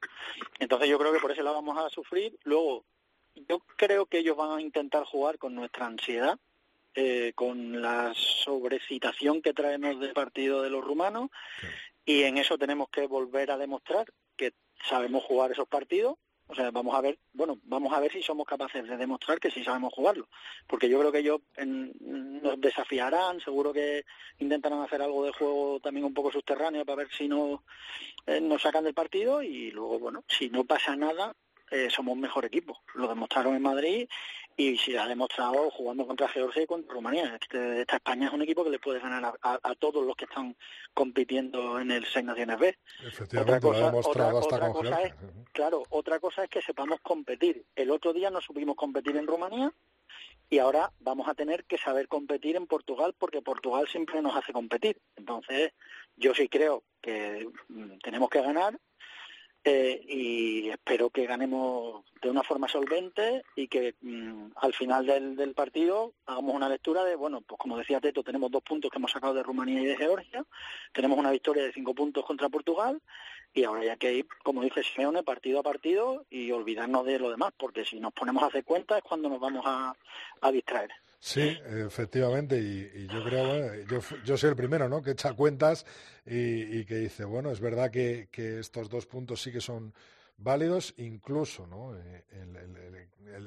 Entonces yo creo que por ese lado vamos a sufrir. Luego, yo creo que ellos van a intentar jugar con nuestra ansiedad, eh, con la sobrecitación que traemos del partido de los rumanos y en eso tenemos que volver a demostrar que sabemos jugar esos partidos. O sea, vamos a ver, bueno, vamos a ver si somos capaces de demostrar que sí sabemos jugarlo, porque yo creo que ellos nos desafiarán, seguro que intentarán hacer algo de juego también un poco subterráneo para ver si no eh, nos sacan del partido y luego, bueno, si no pasa nada, eh, somos un mejor equipo. Lo demostraron en Madrid y se ha demostrado jugando contra Georgia y contra Rumanía. Este, esta España es un equipo que le puede ganar a, todos los que están compitiendo en el Seis Naciones B. Otra cosa, otra, cosa es, claro, otra cosa es que sepamos competir. El otro día no supimos competir en Rumanía y ahora vamos a tener que saber competir en Portugal porque Portugal siempre nos hace competir. Entonces, yo sí creo que mm, tenemos que ganar eh, y espero que ganemos de una forma solvente y que mm, al final del, del, partido hagamos una lectura de, bueno, pues como decía Teto, tenemos dos puntos que hemos sacado de Rumanía y de Georgia, tenemos una victoria de cinco puntos contra Portugal y ahora ya que ir, como dice Simeone, partido a partido y olvidarnos de lo demás, porque si nos ponemos a hacer cuentas es cuando nos vamos a, a distraer. Sí, efectivamente, y, yo creo, yo, yo soy el primero, ¿no?, que echa cuentas y, que dice, bueno, es verdad que, estos dos puntos sí que son válidos, incluso, ¿no?, eh,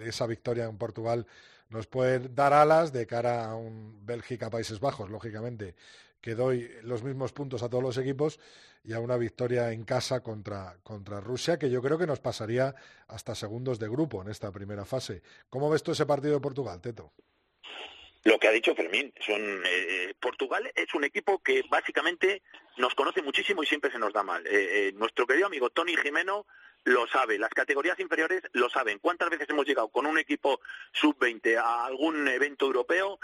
esa victoria en Portugal nos puede dar alas de cara a un Bélgica-Países Bajos, lógicamente, que doy los mismos puntos a todos los equipos y a una victoria en casa contra, contra Rusia, que yo creo que nos pasaría hasta segundos de grupo en esta primera fase. ¿Cómo ves tú ese partido de Portugal, Teto? Lo que ha dicho Fermín, son eh, Portugal es un equipo que básicamente nos conoce muchísimo y siempre se nos da mal. Eh, eh, nuestro querido amigo Tony Jimeno lo sabe, las categorías inferiores lo saben. ¿Cuántas veces hemos llegado con un equipo sub-20 a algún evento europeo?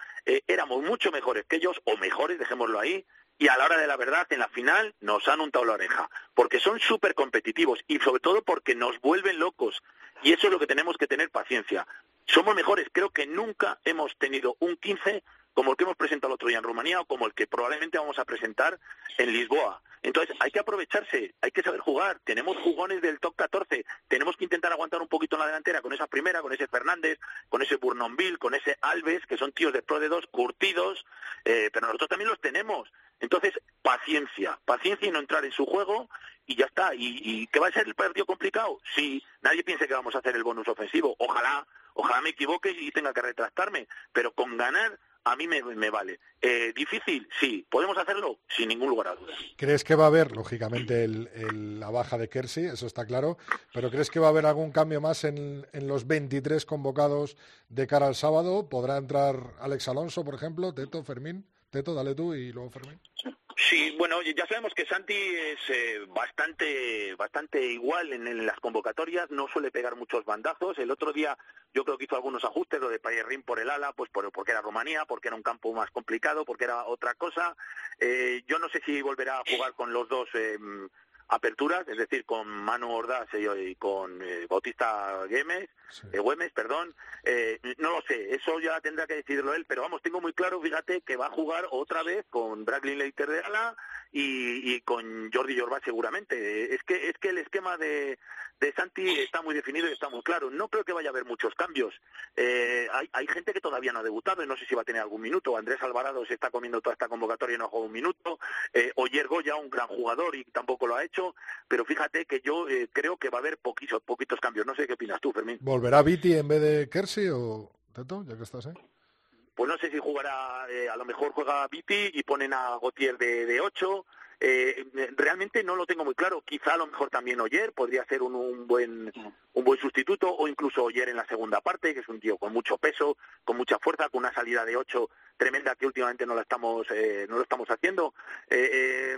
éramos mucho mejores que ellos, o mejores, dejémoslo ahí, y a la hora de la verdad, en la final, nos han untado la oreja, porque son súper competitivos y sobre todo porque nos vuelven locos. Y eso es lo que tenemos que tener paciencia. Somos mejores, creo que nunca hemos tenido un 15 como el que hemos presentado el otro día en Rumanía o como el que probablemente vamos a presentar en Lisboa. Entonces, hay que aprovecharse, hay que saber jugar. Tenemos jugones del top 14, tenemos que intentar aguantar un poquito en la delantera con esa primera, con ese Fernández, con ese Burnonville, con ese Alves, que son tíos de pro de dos, curtidos, eh, pero nosotros también los tenemos. Entonces, paciencia, paciencia y no entrar en su juego y ya está. ¿Y, y que va a ser el partido complicado? Sí, nadie piense que vamos a hacer el bonus ofensivo. Ojalá, Ojalá me equivoque y tenga que retractarme, pero con ganar a mí me, vale. Eh, ¿Difícil? Sí. ¿Podemos hacerlo? Sin ningún lugar a dudas. ¿Crees que va a haber, lógicamente, la baja de Kersey? Eso está claro. ¿Pero crees que va a haber algún cambio más en, en, los 23 convocados de cara al sábado? ¿Podrá entrar Alex Alonso, por ejemplo? Teto, Fermín. Teto, dale tú y luego Fermín. Sí, bueno, ya sabemos que Santi es eh, bastante, bastante igual en, las convocatorias, no suele pegar muchos bandazos. El otro día yo creo que hizo algunos ajustes, lo de Payerrin por el ala, pues por, porque era Rumanía, porque era un campo más complicado, porque era otra cosa. Eh, yo no sé si volverá a jugar con los dos eh, aperturas, es decir, con Manu Ordaz y con eh, Bautista Güemes, eh, Güemes, perdón, eh, no lo sé, eso ya tendrá que decidirlo él, pero vamos, tengo muy claro, fíjate, que va a jugar otra vez con Bradley Leiter de ala y, con Jordi Jorba seguramente. Es que es que el esquema de, de Santi está muy definido y está muy claro. No creo que vaya a haber muchos cambios. Eh, hay, hay, gente que todavía no ha debutado y no sé si va a tener algún minuto. Andrés Alvarado se está comiendo toda esta convocatoria y no ha jugado un minuto. Eh, Oyer Goya, un gran jugador y tampoco lo ha hecho. Pero fíjate que yo eh, creo que va a haber poquitos, poquitos cambios. No sé qué opinas tú, Fermín. ¿Volverá Viti en vez de Kersey o Teto, ya que estás, eh? Pues no sé si jugará, a lo mejor juega Viti y ponen a Gautier de, de 8 eh, realmente no lo tengo muy claro. Quizá a lo mejor también Oyer podría ser un, buen un buen sustituto o incluso Oyer en la segunda parte, que es un tío con mucho peso, con mucha fuerza, con una salida de ocho tremenda que últimamente no la estamos eh, no lo estamos haciendo. Eh,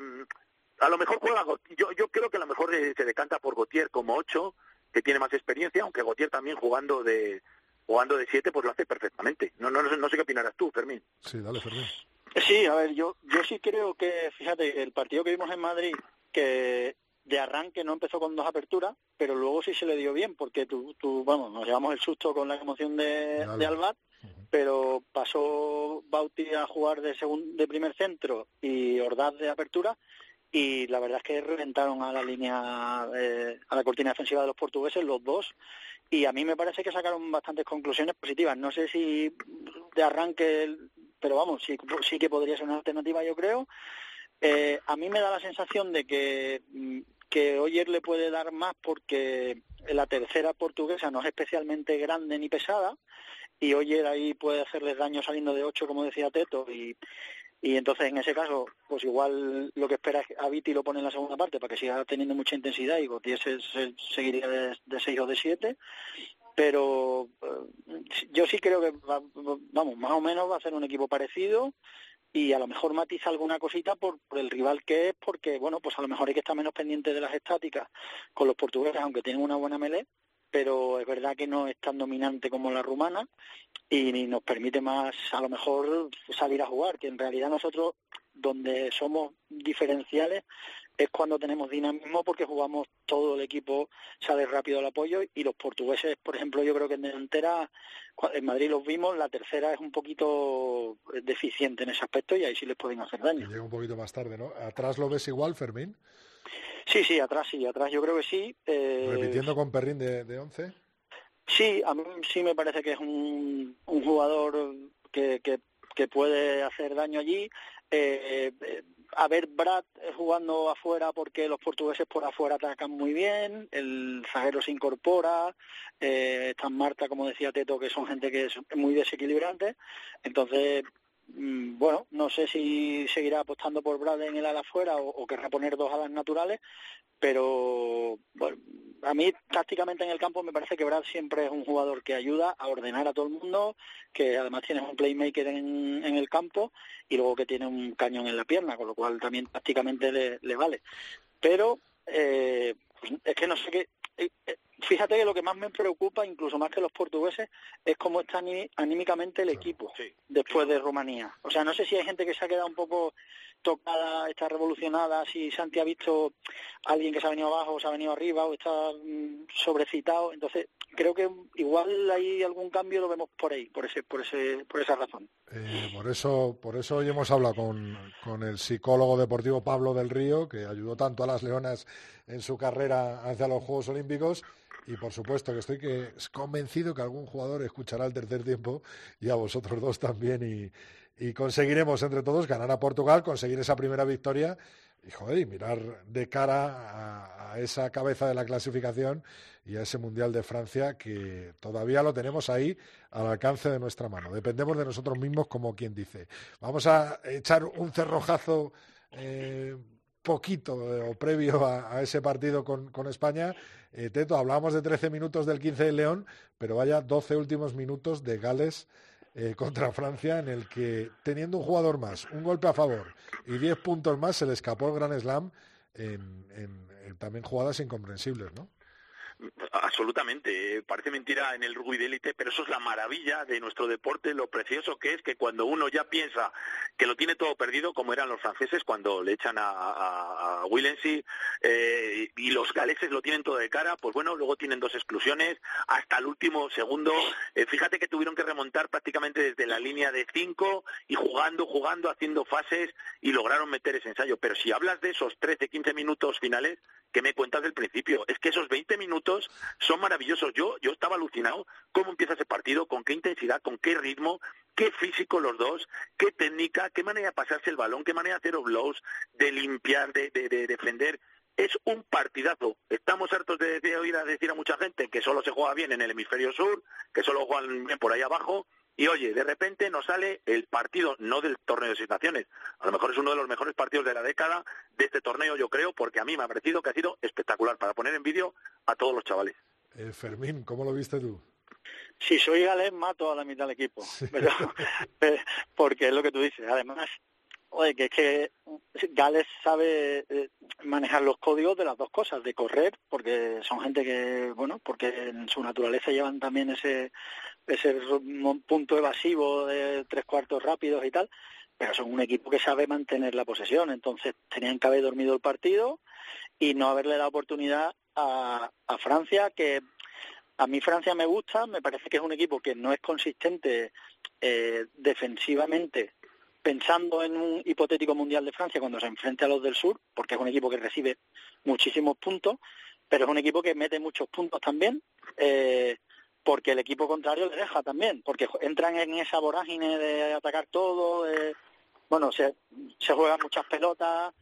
a lo mejor juega yo yo creo que a lo mejor se decanta por Gautier como ocho, que tiene más experiencia, aunque Gautier también jugando de jugando de siete pues lo hace perfectamente. No no no, sé qué opinarás tú, Fermín. Sí, dale, Fermín. Sí, a ver, yo, yo sí creo que, fíjate, el partido que vimos en Madrid, que de arranque no empezó con dos aperturas, pero luego sí se le dio bien, porque tú, tú vamos, nos llevamos el susto con la emoción de, de Albat, pero pasó Bauti a jugar de, de primer centro y Ordaz de apertura, y la verdad es que reventaron a la línea, eh, a la cortina defensiva de los portugueses, los dos, y a mí me parece que sacaron bastantes conclusiones positivas. No sé si de arranque, pero vamos, sí, sí que podría ser una alternativa, yo creo. Eh, a mí me da la sensación de que, mm, que Oyer le puede dar más porque la tercera portuguesa no es especialmente grande ni pesada y Oyer ahí puede hacerles daño saliendo de ocho, como decía Teto, y, y entonces en ese caso, pues igual lo que espera es a Viti lo pone en la segunda parte para que siga teniendo mucha intensidad y Gautier se, seguiría de, de 6 o de 7, pero eh, yo sí creo que, vamos, más o menos va a ser un equipo parecido y a lo mejor matiza alguna cosita por, por, el rival que es, porque, bueno, pues a lo mejor hay que estar menos pendiente de las estáticas con los portugueses, aunque tienen una buena melee, pero es verdad que no es tan dominante como la rumana y nos permite más a lo mejor salir a jugar, que en realidad nosotros donde somos diferenciales es cuando tenemos dinamismo porque jugamos todo el equipo, sale rápido al apoyo y los portugueses, por ejemplo, yo creo que en delantera, en Madrid los vimos, la tercera es un poquito deficiente en ese aspecto y ahí sí les pueden hacer daño. llega un poquito más tarde, ¿no? ¿Atrás lo ves igual, Fermín? Sí, sí, atrás sí, atrás yo creo que sí. Eh, ¿Repitiendo con Perrín de, de 11? Sí, a mí sí me parece que es un, un jugador que, que, que puede hacer daño allí. Eh, a ver Brad jugando afuera porque los portugueses por afuera atacan muy bien, el zaguero se incorpora, eh, están Marta, como decía Teto, que son gente que es muy desequilibrante, entonces bueno, no sé si seguirá apostando por Brad en el ala afuera o, querrá poner dos alas naturales, pero a mí tácticamente en el campo me parece que Brad siempre es un jugador que ayuda a ordenar a todo el mundo, que además tiene un playmaker en, en el campo y luego que tiene un cañón en la pierna, con lo cual también tácticamente le, le vale. Pero eh, es que no sé qué... Fíjate que lo que más me preocupa, incluso más que los portugueses, es cómo está anímicamente el equipo después de Rumanía. O sea, no sé si hay gente que se ha quedado un poco tocada, está revolucionada, si Santi ha visto a alguien que se ha venido abajo o se ha venido arriba o está mm, sobrecitado. Entonces, creo que igual hay algún cambio, lo vemos por ahí, por ese, por ese, por esa razón. Eh, por eso, por eso hoy hemos hablado con, con el psicólogo deportivo Pablo del Río, que ayudó tanto a las Leonas en su carrera hacia los Juegos Olímpicos y por supuesto que estoy que convencido que algún jugador escuchará el tercer tiempo y a vosotros dos también y, conseguiremos entre todos ganar a Portugal, conseguir esa primera victoria y, joder, mirar de cara a, esa cabeza de la clasificación y a ese Mundial de Francia que todavía lo tenemos ahí al alcance de nuestra mano. Dependemos de nosotros mismos, como quien dice. Vamos a echar un cerrojazo. Eh, poquito eh, o previo a, ese partido con, España. Eh, Teto, hablábamos de 13 minutos del 15 de León, pero vaya 12 últimos minutos de Gales eh, contra Francia en el que, teniendo un jugador más, un golpe a favor y 10 puntos más, se le escapó el Gran Slam en, en también jugadas incomprensibles, ¿no? Absolutamente, parece mentira en el rugby de élite, pero eso es la maravilla de nuestro deporte, lo precioso que es que cuando uno ya piensa que lo tiene todo perdido, como eran los franceses cuando le echan a, a, eh, y los galeses lo tienen todo de cara, pues bueno, luego tienen dos exclusiones hasta el último segundo. Eh, fíjate que tuvieron que remontar prácticamente desde la línea de cinco y jugando, jugando, haciendo fases y lograron meter ese ensayo. Pero si hablas de esos 13, 15 minutos finales, que me cuentas del principio? Es que esos 20 minutos son maravillosos. Yo, yo estaba alucinado cómo empieza ese partido, con qué intensidad, con qué ritmo, qué físico los dos, qué técnica, qué manera de pasarse el balón, qué manera de hacer blows, de limpiar, de, de, defender es un partidazo. Estamos hartos de, de, oír a decir a mucha gente que solo se juega bien en el hemisferio sur, que solo juegan bien por ahí abajo, y oye, de repente nos sale el partido, no del torneo de seis naciones, a lo mejor es uno de los mejores partidos de la década de este torneo, yo creo, porque a mí me ha parecido que ha sido espectacular para poner en vídeo a todos los chavales. Eh, Fermín, ¿cómo lo viste tú? Si soy galés, mato a la mitad del equipo, pero, porque es lo que tú dices. Además, oye, que es que Gales sabe eh, manejar los códigos de las dos cosas, de correr, porque son gente que, bueno, porque en su naturaleza llevan también ese ese punto evasivo de tres cuartos rápidos y tal, pero son un equipo que sabe mantener la posesión, entonces tenían que haber dormido el partido y no haberle dado oportunidad a, a Francia, que a mí Francia me gusta, me parece que es un equipo que no es consistente eh, defensivamente, pensando en un hipotético Mundial de Francia cuando se enfrente a los del sur, porque es un equipo que recibe muchísimos puntos, pero es un equipo que mete muchos puntos también, eh, porque el equipo contrario le deja también, porque entran en esa vorágine de atacar todo, bueno, se, se juegan muchas pelotas,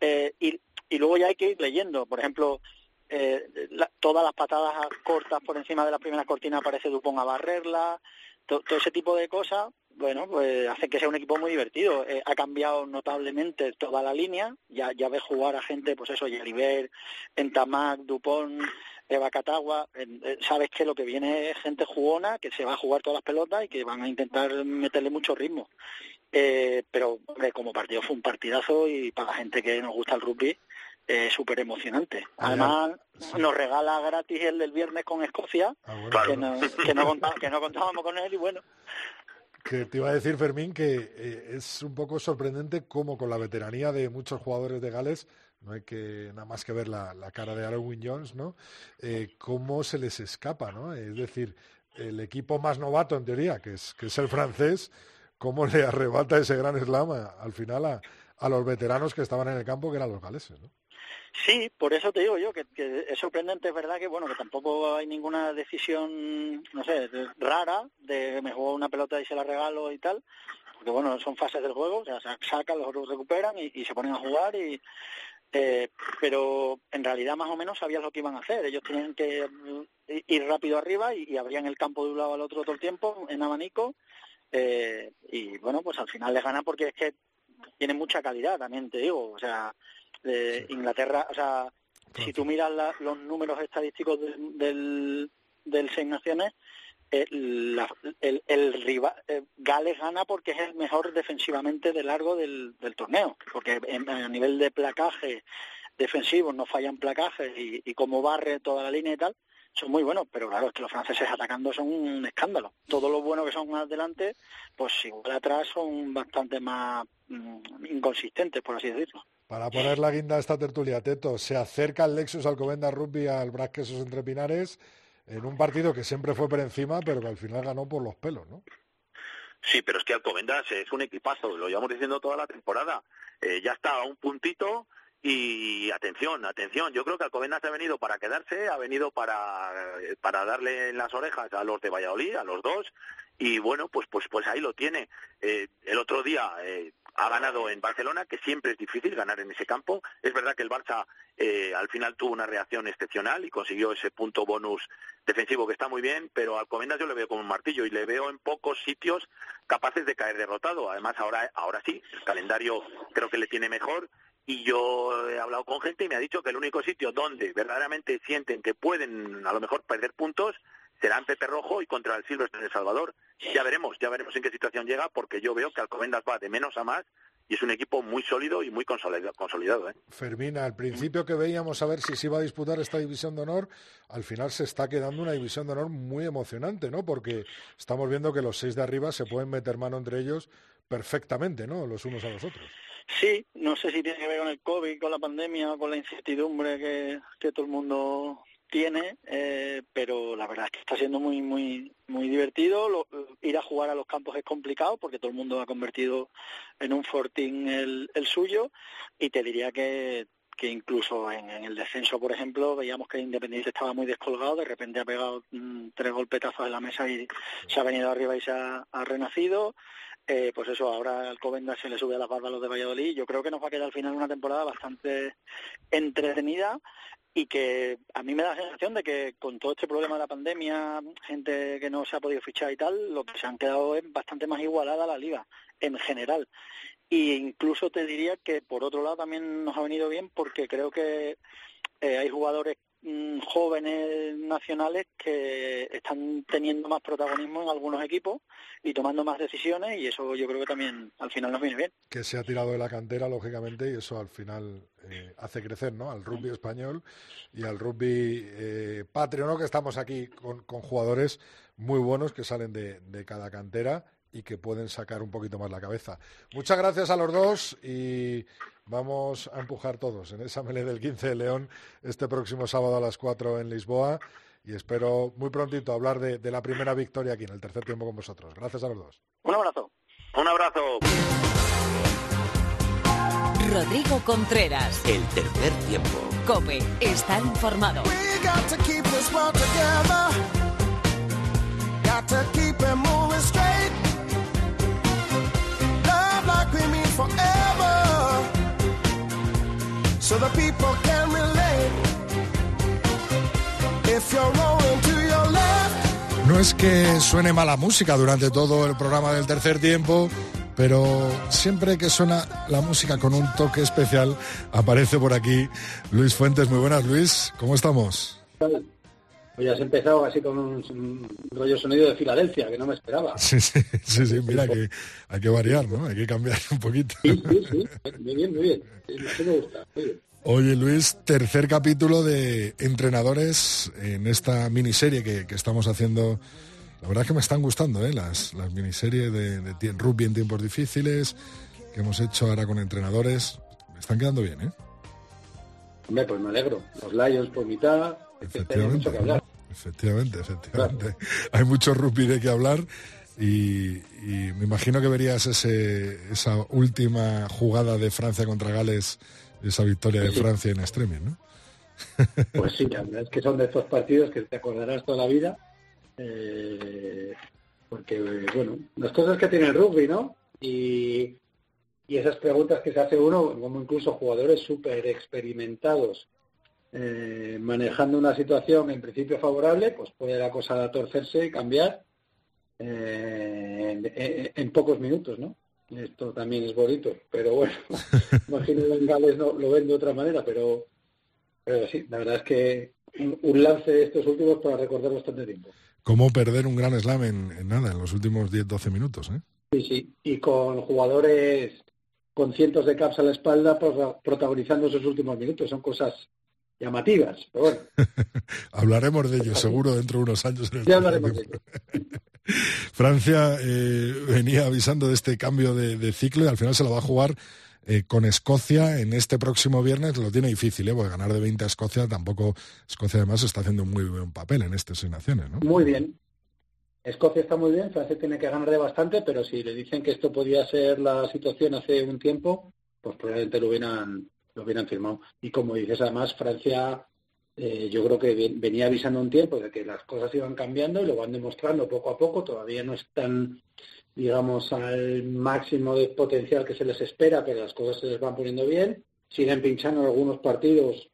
eh, y, y luego ya hay que ir leyendo, por ejemplo, eh, todas las patadas cortas por encima de las primeras cortinas aparece Dupont a barrerla, todo ese tipo de cosas, bueno, pues hace que sea un equipo muy divertido. Eh, ha cambiado notablemente toda la línea, ya, ya ves jugar a gente, pues eso, Yeriver, Entamac, Dupont, Eva Catagua, eh, sabes que lo que viene es gente jugona, que se va a jugar todas las pelotas y que van a intentar meterle mucho ritmo. Eh, pero como partido fue un partidazo y para la gente que nos gusta el rugby, es súper emocionante. Además, nos regala gratis el del viernes con Escocia, ah, que, no, que, no contábamos con él y bueno. Que te iba a decir, Fermín, que eh, es un poco sorprendente cómo con la veteranía de muchos jugadores de Gales, no hay que nada más que ver la, cara de Aaron Jones, ¿no? Eh, cómo se les escapa, ¿no? Es decir, el equipo más novato en teoría, que es, que es el francés, cómo le arrebata ese gran slam al final a, a los veteranos que estaban en el campo, que eran los galeses, ¿no? Sí, por eso te digo yo que, es sorprendente, es verdad que bueno que tampoco hay ninguna decisión, no sé, rara de me juego una pelota y se la regalo y tal, porque bueno son fases del juego, o sea, sacan, los otros recuperan y, se ponen a jugar y eh, pero en realidad más o menos sabían lo que iban a hacer. Ellos tenían que ir rápido arriba y, abrían el campo de un lado al otro todo el tiempo en abanico eh, y bueno pues al final les ganan porque es que tienen mucha calidad también te digo, o sea de Inglaterra, o sea, si tú miras los números estadísticos del, del, Seis Naciones, eh, el, el, rival, eh, Gales gana porque es el mejor defensivamente de largo del, del torneo, porque a nivel de placaje defensivo no fallan placajes y, y como barre toda la línea y tal, son muy buenos, pero claro, es que los franceses atacando son un escándalo. Todo lo bueno que son adelante, pues igual atrás son bastante más mm, inconsistentes, por así decirlo. Para poner la guinda a esta tertulia, Teto, se acerca el Lexus Alcobendas Rugby al Brasquesos entre Pinares en un partido que siempre fue por encima, pero que al final ganó por los pelos, ¿no? Sí, pero es que Alcobendas es un equipazo, lo llevamos diciendo toda la temporada. Eh, ya está a un puntito y atención, atención, yo creo que Alcobendas ha venido para quedarse, ha venido para, para darle en las orejas a los de Valladolid, a los dos, y bueno, pues pues pues ahí lo tiene. Eh, el otro día eh, ha ganado en Barcelona, que siempre es difícil ganar en ese campo. Es verdad que el Barça eh, al final tuvo una reacción excepcional y consiguió ese punto bonus defensivo que está muy bien, pero al Comendas yo le veo como un martillo y le veo en pocos sitios capaces de caer derrotado. Además, ahora, ahora sí, el calendario creo que le tiene mejor y yo he hablado con gente y me ha dicho que el único sitio donde verdaderamente sienten que pueden a lo mejor perder puntos será ante Pepe Rojo y contra el Silvestre de El Salvador. Ya veremos, ya veremos en qué situación llega, porque yo veo que Alcobendas va de menos a más y es un equipo muy sólido y muy consolidado. ¿eh? Fermina, al principio que veíamos a ver si se iba a disputar esta división de honor, al final se está quedando una división de honor muy emocionante, ¿no? Porque estamos viendo que los seis de arriba se pueden meter mano entre ellos perfectamente, ¿no? Los unos a los otros. Sí, no sé si tiene que ver con el COVID, con la pandemia, con la incertidumbre que, que todo el mundo tiene, eh, pero la verdad es que está siendo muy muy muy divertido. ir a jugar a los campos es complicado porque todo el mundo ha convertido en un fortín el, el suyo y te diría que, que incluso en, el descenso, por ejemplo, veíamos que Independiente estaba muy descolgado, de repente ha pegado mm, tres golpetazos en la mesa y se ha venido arriba y se ha, renacido. Eh, pues eso, ahora al Covenda se le sube a las barbas a los de Valladolid. Yo creo que nos va a quedar al final una temporada bastante entretenida y que a mí me da la sensación de que con todo este problema de la pandemia, gente que no se ha podido fichar y tal, lo que se han quedado es bastante más igualada la liga en general. Y incluso te diría que por otro lado también nos ha venido bien porque creo que eh, hay jugadores jóvenes nacionales que están teniendo más protagonismo en algunos equipos y tomando más decisiones y eso yo creo que también al final nos viene bien. Que se ha tirado de la cantera, lógicamente, y eso al final eh, hace crecer ¿no? al rugby español y al rugby eh, patrio, ¿no? que estamos aquí con, jugadores muy buenos que salen de cada cantera y que pueden sacar un poquito más la cabeza. Muchas gracias a los dos y vamos a empujar todos en esa melee del 15 de León este próximo sábado a las 4 en Lisboa y espero muy prontito hablar de, de la primera victoria aquí en el tercer tiempo con vosotros. Gracias a los dos. Un abrazo. Un abrazo. Rodrigo Contreras. El tercer tiempo. Cope. Estar informado. We got to keep this world together. Got to keep it moving straight. So the people can relate. If you're rolling to your left. No es que suene mala música durante todo el programa del tercer tiempo, pero siempre que suena la música con un toque especial, aparece por aquí Luis Fuentes. Muy buenas, Luis. ¿Cómo estamos? Pues ya has empezado así con un, un rollo sonido de Filadelfia, que no me esperaba. Sí, sí, sí, sí, mira que hay que variar, ¿no? Hay que cambiar un poquito. Sí, sí, sí. Muy bien, muy bien. Sí, me gusta. Muy bien. Oye, Luis, tercer capítulo de entrenadores en esta miniserie que, que estamos haciendo. La verdad es que me están gustando ¿eh? las, las miniseries de, de tie- rugby en tiempos difíciles que hemos hecho ahora con entrenadores. Me están quedando bien, ¿eh? Hombre, pues me alegro. Los Lions por mitad, que hablar. Efectivamente, efectivamente. Hay mucho rugby de que hablar y, y me imagino que verías ese, esa última jugada de Francia contra Gales, esa victoria de Sí. Francia en extremis, ¿no? Pues sí, la verdad es que son de estos partidos que te acordarás toda la vida. eh, porque, bueno, las cosas que tiene el rugby, ¿no? Y, y esas preguntas que se hace uno, como incluso jugadores súper experimentados, eh, manejando una situación en principio favorable, pues puede la cosa torcerse y cambiar eh, en, en- en pocos minutos, ¿no? Esto también es bonito, pero bueno, imagino que en Gales no, lo ven de otra manera, pero pero sí, la verdad es que un, un lance de estos últimos para recordar bastante tiempo. ¿Cómo perder un gran slam en, en nada, en los últimos 10-12 minutos? ¿eh? Sí, sí. Y con jugadores con cientos de caps a la espalda prota- protagonizando esos últimos minutos. Son cosas llamativas. Pero bueno, Hablaremos de ello, seguro, dentro de unos años. En el ya hablaremos de ello. Francia eh, venía avisando de este cambio de, de ciclo y al final se lo va a jugar eh, con Escocia en este próximo viernes. Lo tiene difícil, ¿eh? porque ganar de 20 a Escocia tampoco. Escocia además está haciendo un muy buen papel en estas naciones, ¿no? Muy bien. Escocia está muy bien, Francia tiene que ganar de bastante, pero si le dicen que esto podía ser la situación hace un tiempo, pues probablemente lo hubieran, lo hubieran firmado. Y como dices, además, Francia eh, yo creo que ven- venía avisando un tiempo de que las cosas iban cambiando y lo van demostrando poco a poco. Todavía no están, digamos, al máximo de potencial que se les espera, pero las cosas se les van poniendo bien. Siguen pinchando algunos partidos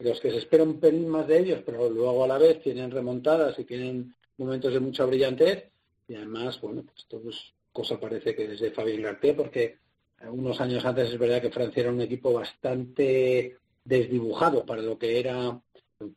los que se espera un pelín más de ellos, pero luego a la vez tienen remontadas y tienen momentos de mucha brillantez. Y además, bueno, pues todo es cosa parece que desde Fabien Garté, porque unos años antes es verdad que Francia era un equipo bastante desdibujado para lo que era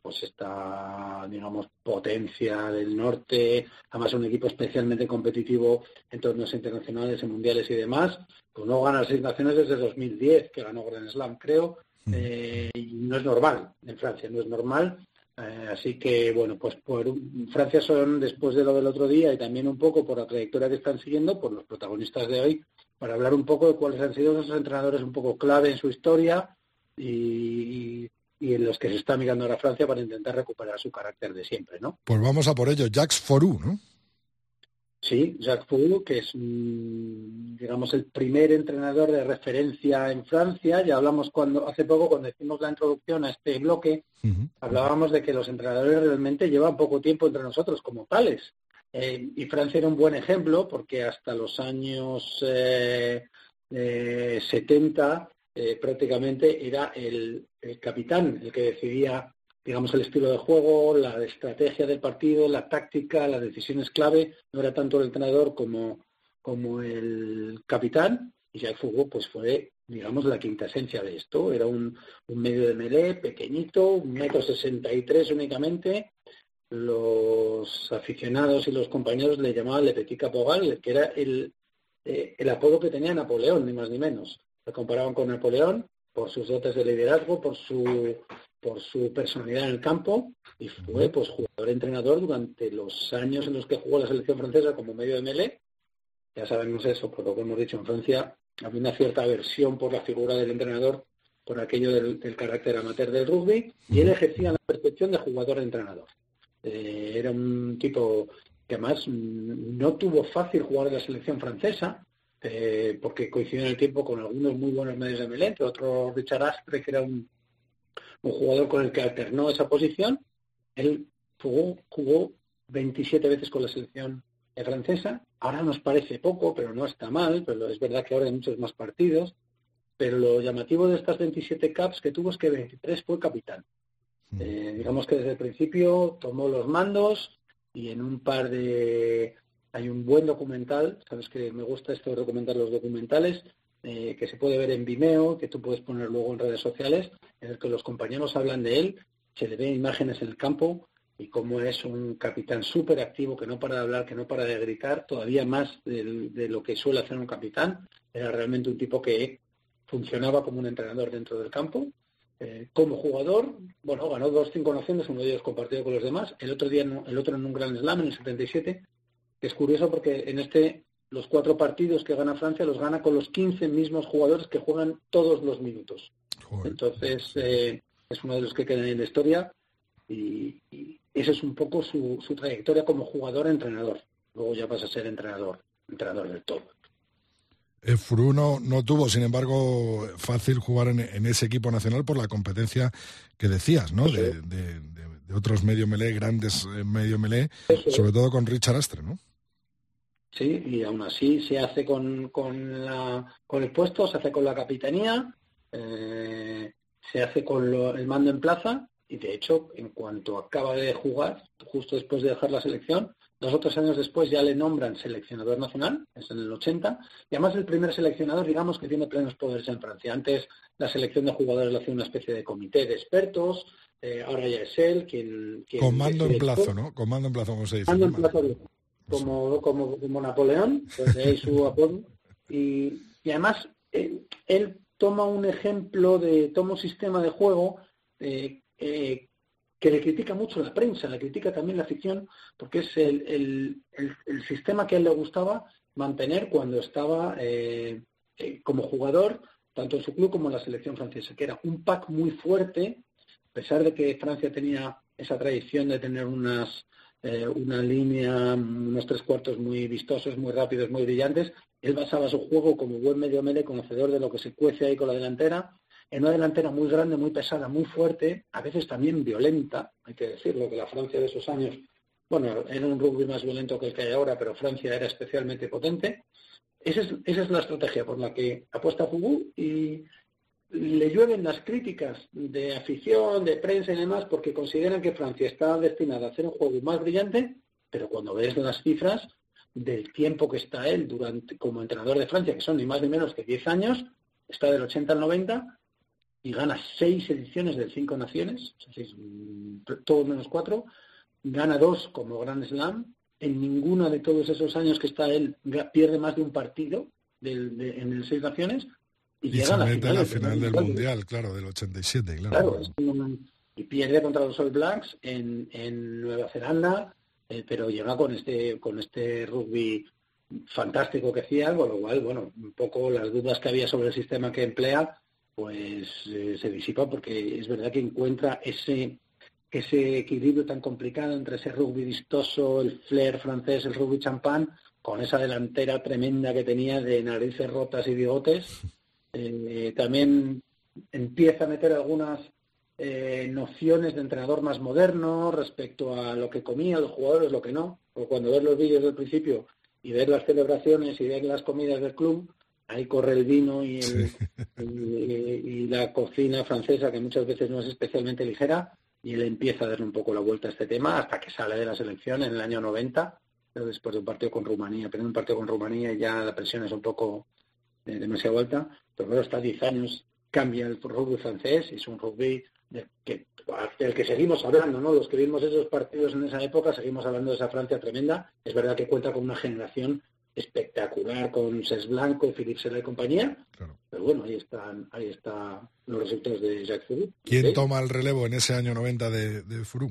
pues esta digamos potencia del norte. Además un equipo especialmente competitivo en torneos internacionales en mundiales y demás. Pues no gana seis naciones desde 2010 que ganó Grand Slam creo. Eh, y no es normal en Francia no es normal. Eh, así que bueno pues por Francia son después de lo del otro día y también un poco por la trayectoria que están siguiendo por los protagonistas de hoy para hablar un poco de cuáles han sido esos entrenadores un poco clave en su historia y, y en los que se está mirando ahora Francia para intentar recuperar su carácter de siempre, ¿no? Pues vamos a por ello. Jacques Forou, ¿no? Sí, Jacques Fourou, que es, mm, digamos, el primer entrenador de referencia en Francia. Ya hablamos cuando hace poco, cuando hicimos la introducción a este bloque, hablábamos de que los entrenadores realmente llevan poco tiempo entre nosotros como tales. Eh, y Francia era un buen ejemplo porque hasta los años eh, eh, 70 eh, prácticamente era el, el capitán el que decidía, digamos, el estilo de juego, la estrategia del partido, la táctica, las decisiones clave. No era tanto el entrenador como, como el capitán. Y Jacques Fourou pues fue digamos, la quinta esencia de esto. Era un, un medio de melé pequeñito, un metro sesenta y tres únicamente. Los aficionados y los compañeros le llamaban Le Petit Caporal, que era el, eh, el apodo que tenía Napoleón, ni más ni menos. Le comparaban con Napoleón por sus dotes de liderazgo, por su por su personalidad en el campo y fue pues jugador entrenador durante los años en los que jugó la selección francesa como medio de melé ya sabemos eso, por lo que hemos dicho en Francia, había una cierta aversión por la figura del entrenador, por aquello del, carácter amateur del rugby, y él ejercía la percepción de jugador-entrenador. Eh, era un tipo que además no tuvo fácil jugar en la selección francesa, eh, porque coincidió en el tiempo con algunos muy buenos medios de Melén, otro Richard Astre, que era un, jugador con el que alternó esa posición. Él jugó, jugó 27 veces con la selección francesa. Ahora nos parece poco, pero no está mal, pero es verdad que ahora hay muchos más partidos. Pero lo llamativo de estas 27 caps que tuvo es que 23 fue capitán. Mm. Eh, digamos que desde el principio tomó los mandos y en un par de... Hay un buen documental, sabes que me gusta esto de recomendar los documentales, eh, que se puede ver en Vimeo, que tú puedes poner luego en redes sociales, en el que los compañeros hablan de él, se le ven imágenes en el campo y cómo es un capitán súper activo que no para de hablar, que no para de gritar, todavía más de, lo que suele hacer un capitán. Era realmente un tipo que funcionaba como un entrenador dentro del campo. Eh, como jugador, bueno, ganó dos cinco naciones, uno de ellos compartido con los demás, el otro día el otro en un Gran Slam en el 77, que es curioso porque en este los cuatro partidos que gana Francia los gana con los 15 mismos jugadores que juegan todos los minutos. Entonces, eh, es uno de los que quedan en la historia y, esa es un poco su, trayectoria como jugador-entrenador. Luego ya pasa a ser entrenador, entrenador del todo. Eh, Furu no, tuvo, sin embargo, fácil jugar en, ese equipo nacional por la competencia que decías, ¿no? De, otros medio melé, grandes eh, medio melé, sobre todo con Richard Astre, ¿no? Sí, y aún así se hace con, con, la, con el puesto, se hace con la capitanía, eh, se hace con el mando en plaza y de hecho, en cuanto acaba de jugar, justo después de dejar la selección, dos o tres años después ya le nombran seleccionador nacional, es en el 80, y además el primer seleccionador, digamos, que tiene plenos poderes en Francia. Antes la selección de jugadores lo hacía una especie de comité de expertos, eh, ahora ya es él quien... Comando en plazo, ¿no? Comando en plazo, como se dice. Comando en plazo, como, como, como Napoleón, pues de ahí su apodo. Y, además, eh, él, toma un ejemplo de, toma un sistema de juego eh, eh, que le critica mucho la prensa, le critica también la ficción, porque es el, sistema que a él le gustaba mantener cuando estaba eh, eh, como jugador, tanto en su club como en la selección francesa, que era un pack muy fuerte, a pesar de que Francia tenía esa tradición de tener unas, una línea, unos tres cuartos muy vistosos, muy rápidos, muy brillantes, él basaba su juego como buen medio mele, conocedor de lo que se cuece ahí con la delantera, en una delantera muy grande, muy pesada, muy fuerte, a veces también violenta, hay que decirlo, que la Francia de esos años, bueno, era un rugby más violento que el que hay ahora, pero Francia era especialmente potente. Esa es, la estrategia por la que apuesta Fugú y le llueven las críticas de afición, de prensa y demás, porque consideran que Francia está destinada a hacer un juego más brillante, pero cuando ves las cifras del tiempo que está él durante como entrenador de Francia, que son ni más ni menos que 10 años, está del 80 al 90, y gana seis ediciones del Cinco Naciones, mm, todo menos cuatro, gana dos como Grand Slam, en ninguno de todos esos años que está él pierde más de un partido del, en el Seis Naciones y, llega a la final, del Mundial, claro, del 87, claro. y pierde contra los All Blacks en, en Nueva Zelanda, eh, pero llega con este, con este rugby fantástico que hacía, con lo cual, bueno, un poco las dudas que había sobre el sistema que emplea, pues eh, se disipa porque es verdad que encuentra ese ese equilibrio tan complicado entre ese rugby vistoso, el flair francés, el rugby champán, con esa delantera tremenda que tenía de narices rotas y bigotes. Eh, también empieza a meter algunas eh, nociones de entrenador más moderno respecto a lo que comían los jugadores, lo que no. O cuando ves los vídeos del principio y ves las celebraciones y ves las comidas del club, ahí corre el vino y, y, la cocina francesa, que muchas veces no es especialmente ligera, y él empieza a darle un poco la vuelta a este tema hasta que sale de la selección en el año 90, después de un partido con Rumanía. Pero en un partido con Rumanía ya la presión es un poco eh, demasiado alta, pero bueno, está 10 años, cambia el rugby francés, y es un rugby del que, del que seguimos hablando, ¿no? Los que vimos esos partidos en esa época, seguimos hablando de esa Francia tremenda. Es verdad que cuenta con una generación espectacular con Ses Blanco, Philippe Sela y compañía. Pero bueno, ahí están, ahí están los resultados de Jacques Furu. ¿Quién toma el relevo en ese año 90 de, de Furu?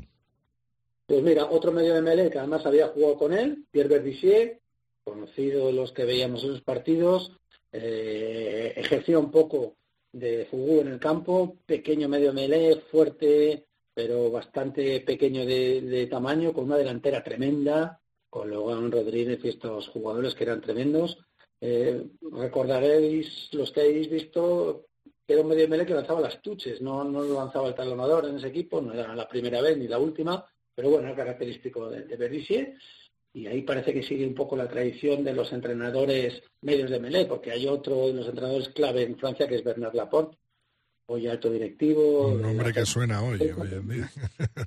Pues mira, otro medio de Melé que además había jugado con él, Pierre Verdissier, conocido los que veíamos en los partidos, eh, ejercía un poco de Fugú en el campo, pequeño medio melé, fuerte, pero bastante pequeño de, tamaño, con una delantera tremenda, con Logan Rodríguez y estos jugadores que eran tremendos. Eh, recordaréis, los que habéis visto, que era un medio melé que lanzaba las tuches, no, no lanzaba el talonador en ese equipo, no era la primera vez ni la última, pero bueno, era característico de, de y ahí parece que sigue un poco la tradición de los entrenadores medios de Melé, porque hay otro de los entrenadores clave en Francia que es Bernard Laporte, hoy alto directivo. Un nombre que suena hoy, hoy en día.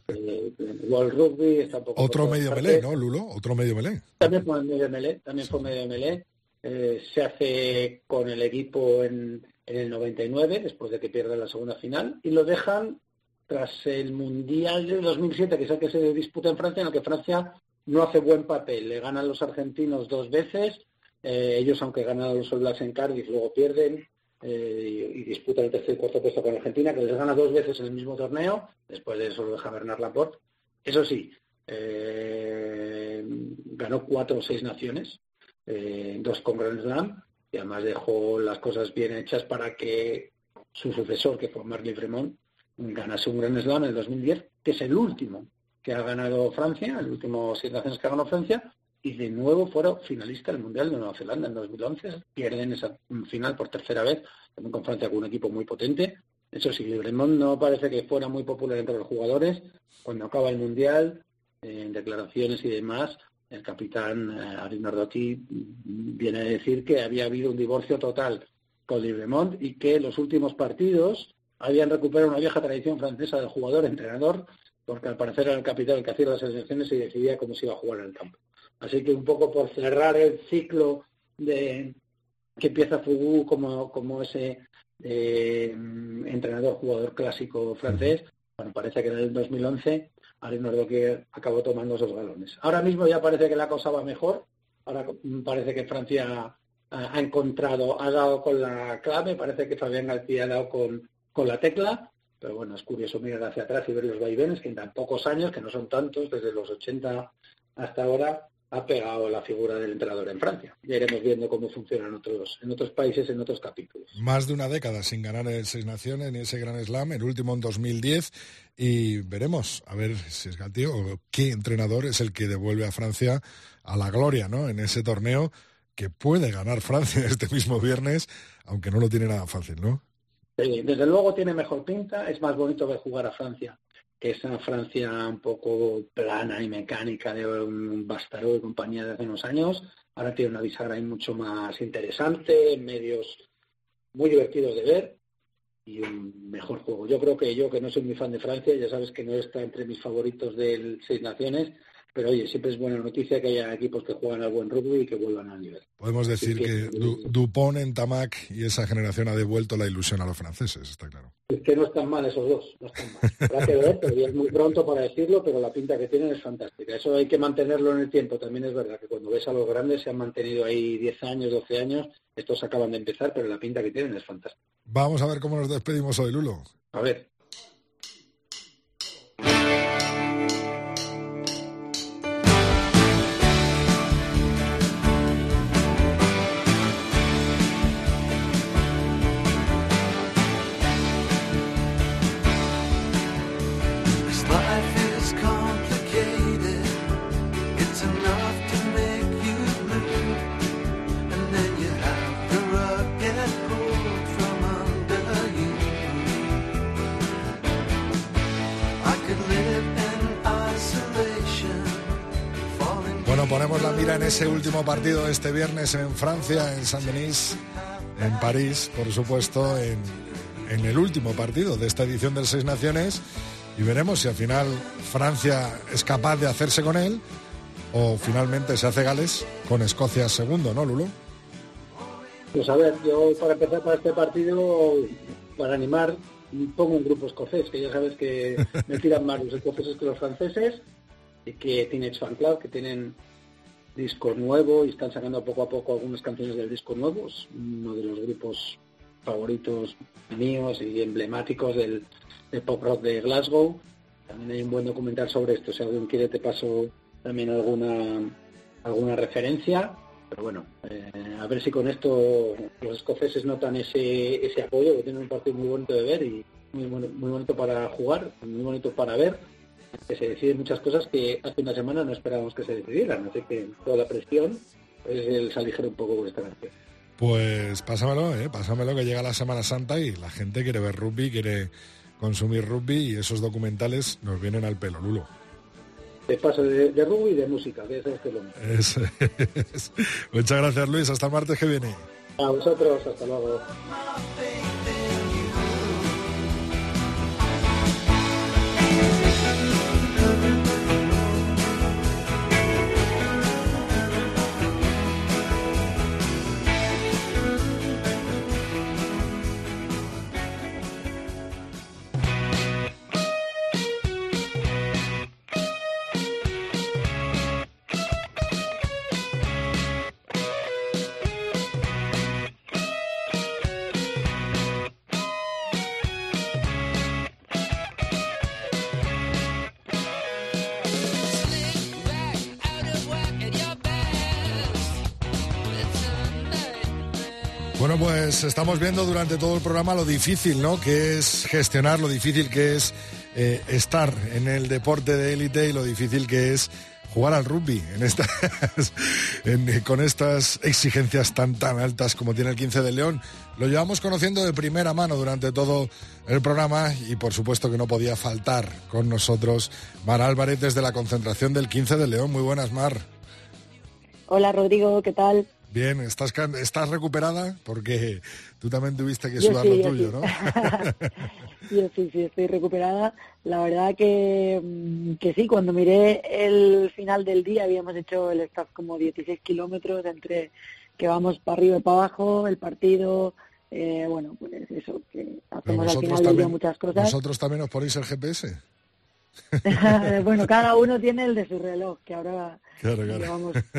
Eh, World Rugby está un poco Otro medio Melé, ¿no, Lulo? Otro medio Melé. También fue medio Melé, también fue medio Melé. Eh, se hace con el equipo en, en el 99, después de que pierda la segunda final, y lo dejan tras el Mundial del 2007, que es el que se disputa en Francia, en el que Francia no hace buen papel. Le ganan los argentinos dos veces. Eh, ellos, aunque ganan los All Blacks en Cardiff, luego pierden eh, y, disputan el tercer y cuarto puesto con Argentina, que les gana dos veces en el mismo torneo. Después de eso lo deja Bernard Laporte. Eso sí, eh, ganó cuatro o seis naciones, dos con Grand Slam, y además dejó las cosas bien hechas para que su sucesor, que fue Marley Fremont, ganase un Grand Slam en el 2010, que es el último que ha ganado Francia, el último seis naciones que ha ganado Francia, y de nuevo fueron finalista del Mundial de Nueva Zelanda en 2011. Pierden esa final por tercera vez, también con Francia con un equipo muy potente. Eso sí, Libremont no parece que fuera muy popular entre los jugadores. Cuando acaba el Mundial, en declaraciones y demás, el capitán eh, Arinardotti viene a decir que había habido un divorcio total con Libremont y que los últimos partidos habían recuperado una vieja tradición francesa del jugador-entrenador porque al parecer era el capitán el que hacía las elecciones y decidía cómo se iba a jugar en el campo. Así que un poco por cerrar el ciclo de que empieza Fugu como, como ese eh, entrenador jugador clásico francés, bueno, parece que en el 2011 Alain que acabó tomando esos galones. Ahora mismo ya parece que la cosa va mejor, ahora parece que Francia ha, encontrado, ha dado con la clave, parece que Fabián García ha dado con, con la tecla. Pero bueno, es curioso mirar hacia atrás y ver los vaivenes que en tan pocos años, que no son tantos, desde los 80 hasta ahora, ha pegado la figura del entrenador en Francia. Ya iremos viendo cómo funciona en otros, en otros países, en otros capítulos. Más de una década sin ganar el Seis Naciones ni ese Gran Slam, el último en 2010, y veremos a ver si es Gatío o qué entrenador es el que devuelve a Francia a la gloria, ¿no? En ese torneo que puede ganar Francia este mismo viernes, aunque no lo tiene nada fácil, ¿no? desde luego tiene mejor pinta, es más bonito ver jugar a Francia que esa Francia un poco plana y mecánica de un Bastaró y compañía de hace unos años. Ahora tiene una bisagra ahí mucho más interesante, medios muy divertidos de ver y un mejor juego. Yo creo que yo, que no soy muy fan de Francia, ya sabes que no está entre mis favoritos del Seis Naciones, pero oye, siempre es buena noticia que haya equipos que juegan al buen rugby y que vuelvan al nivel. Podemos decir que, Dupont en Tamac y esa generación ha devuelto la ilusión a los franceses, está claro. Es que no están mal esos dos, no están mal. Habrá que ver, pero es muy pronto para decirlo, pero la pinta que tienen es fantástica. Eso hay que mantenerlo en el tiempo. También es verdad que cuando ves a los grandes se han mantenido ahí 10 años, 12 años, estos acaban de empezar, pero la pinta que tienen es fantástica. Vamos a ver cómo nos despedimos hoy, Lulo. A ver. Ponemos la mira en ese último partido este viernes en Francia, en Saint-Denis, en París, por supuesto, en, el último partido de esta edición del Seis Naciones y veremos si al final Francia es capaz de hacerse con él o finalmente se hace Gales con Escocia segundo, ¿no, Lulo? Pues a ver, yo para empezar para este partido, para animar, pongo un grupo escocés, que ya sabes que me tiran más los escoceses que los franceses, y que tiene Fan que tienen disco nuevo y están sacando poco a poco algunas canciones del disco nuevo. Es uno de los grupos favoritos míos y emblemáticos del, pop rock de Glasgow. También hay un buen documental sobre esto. Si alguien quiere te paso también alguna alguna referencia. pero bueno, eh, a ver si con esto los escoceses notan ese, ese apoyo, que tienen un partido muy bonito de ver y muy, muy bonito para jugar, muy bonito para ver, que se deciden muchas cosas que hace una semana no esperábamos que se decidieran, así que toda la presión es el saligero un poco con esta canción. Pues pásamelo, ¿eh? pásamelo que llega la Semana Santa y la gente quiere ver rugby, quiere consumir rugby y esos documentales nos vienen al pelo, Lulo de paso de, de rugby y de música, que es que lo Muchas gracias Luis, hasta el martes que viene. A vosotros, hasta luego. Pues estamos viendo durante todo el programa lo difícil, ¿no? Que es gestionar, lo difícil que es eh, estar en el deporte de élite y lo difícil que es jugar al rugby en estas, con estas exigencias tan tan altas como tiene el 15 de León. Lo llevamos conociendo de primera mano durante todo el programa y por supuesto que no podía faltar con nosotros Mar Álvarez desde la concentración del 15 de León. Muy buenas, Mar. Hola Rodrigo, ¿qué tal? Bien, ¿estás, estás recuperada? Porque tú también tuviste que sudar lo tuyo, ¿no? yo sí, sí, estoy recuperada. La verdad que, mm, que sí, cuando miré el final del día habíamos hecho el staff como 16 kilómetros entre que vamos para arriba y para abajo, el partido, eh, bueno, pues eso, que hacemos al final del día muchas cosas. ¿Vosotros también os ponéis el GPS? bueno, cada uno tiene el de su reloj, que ahora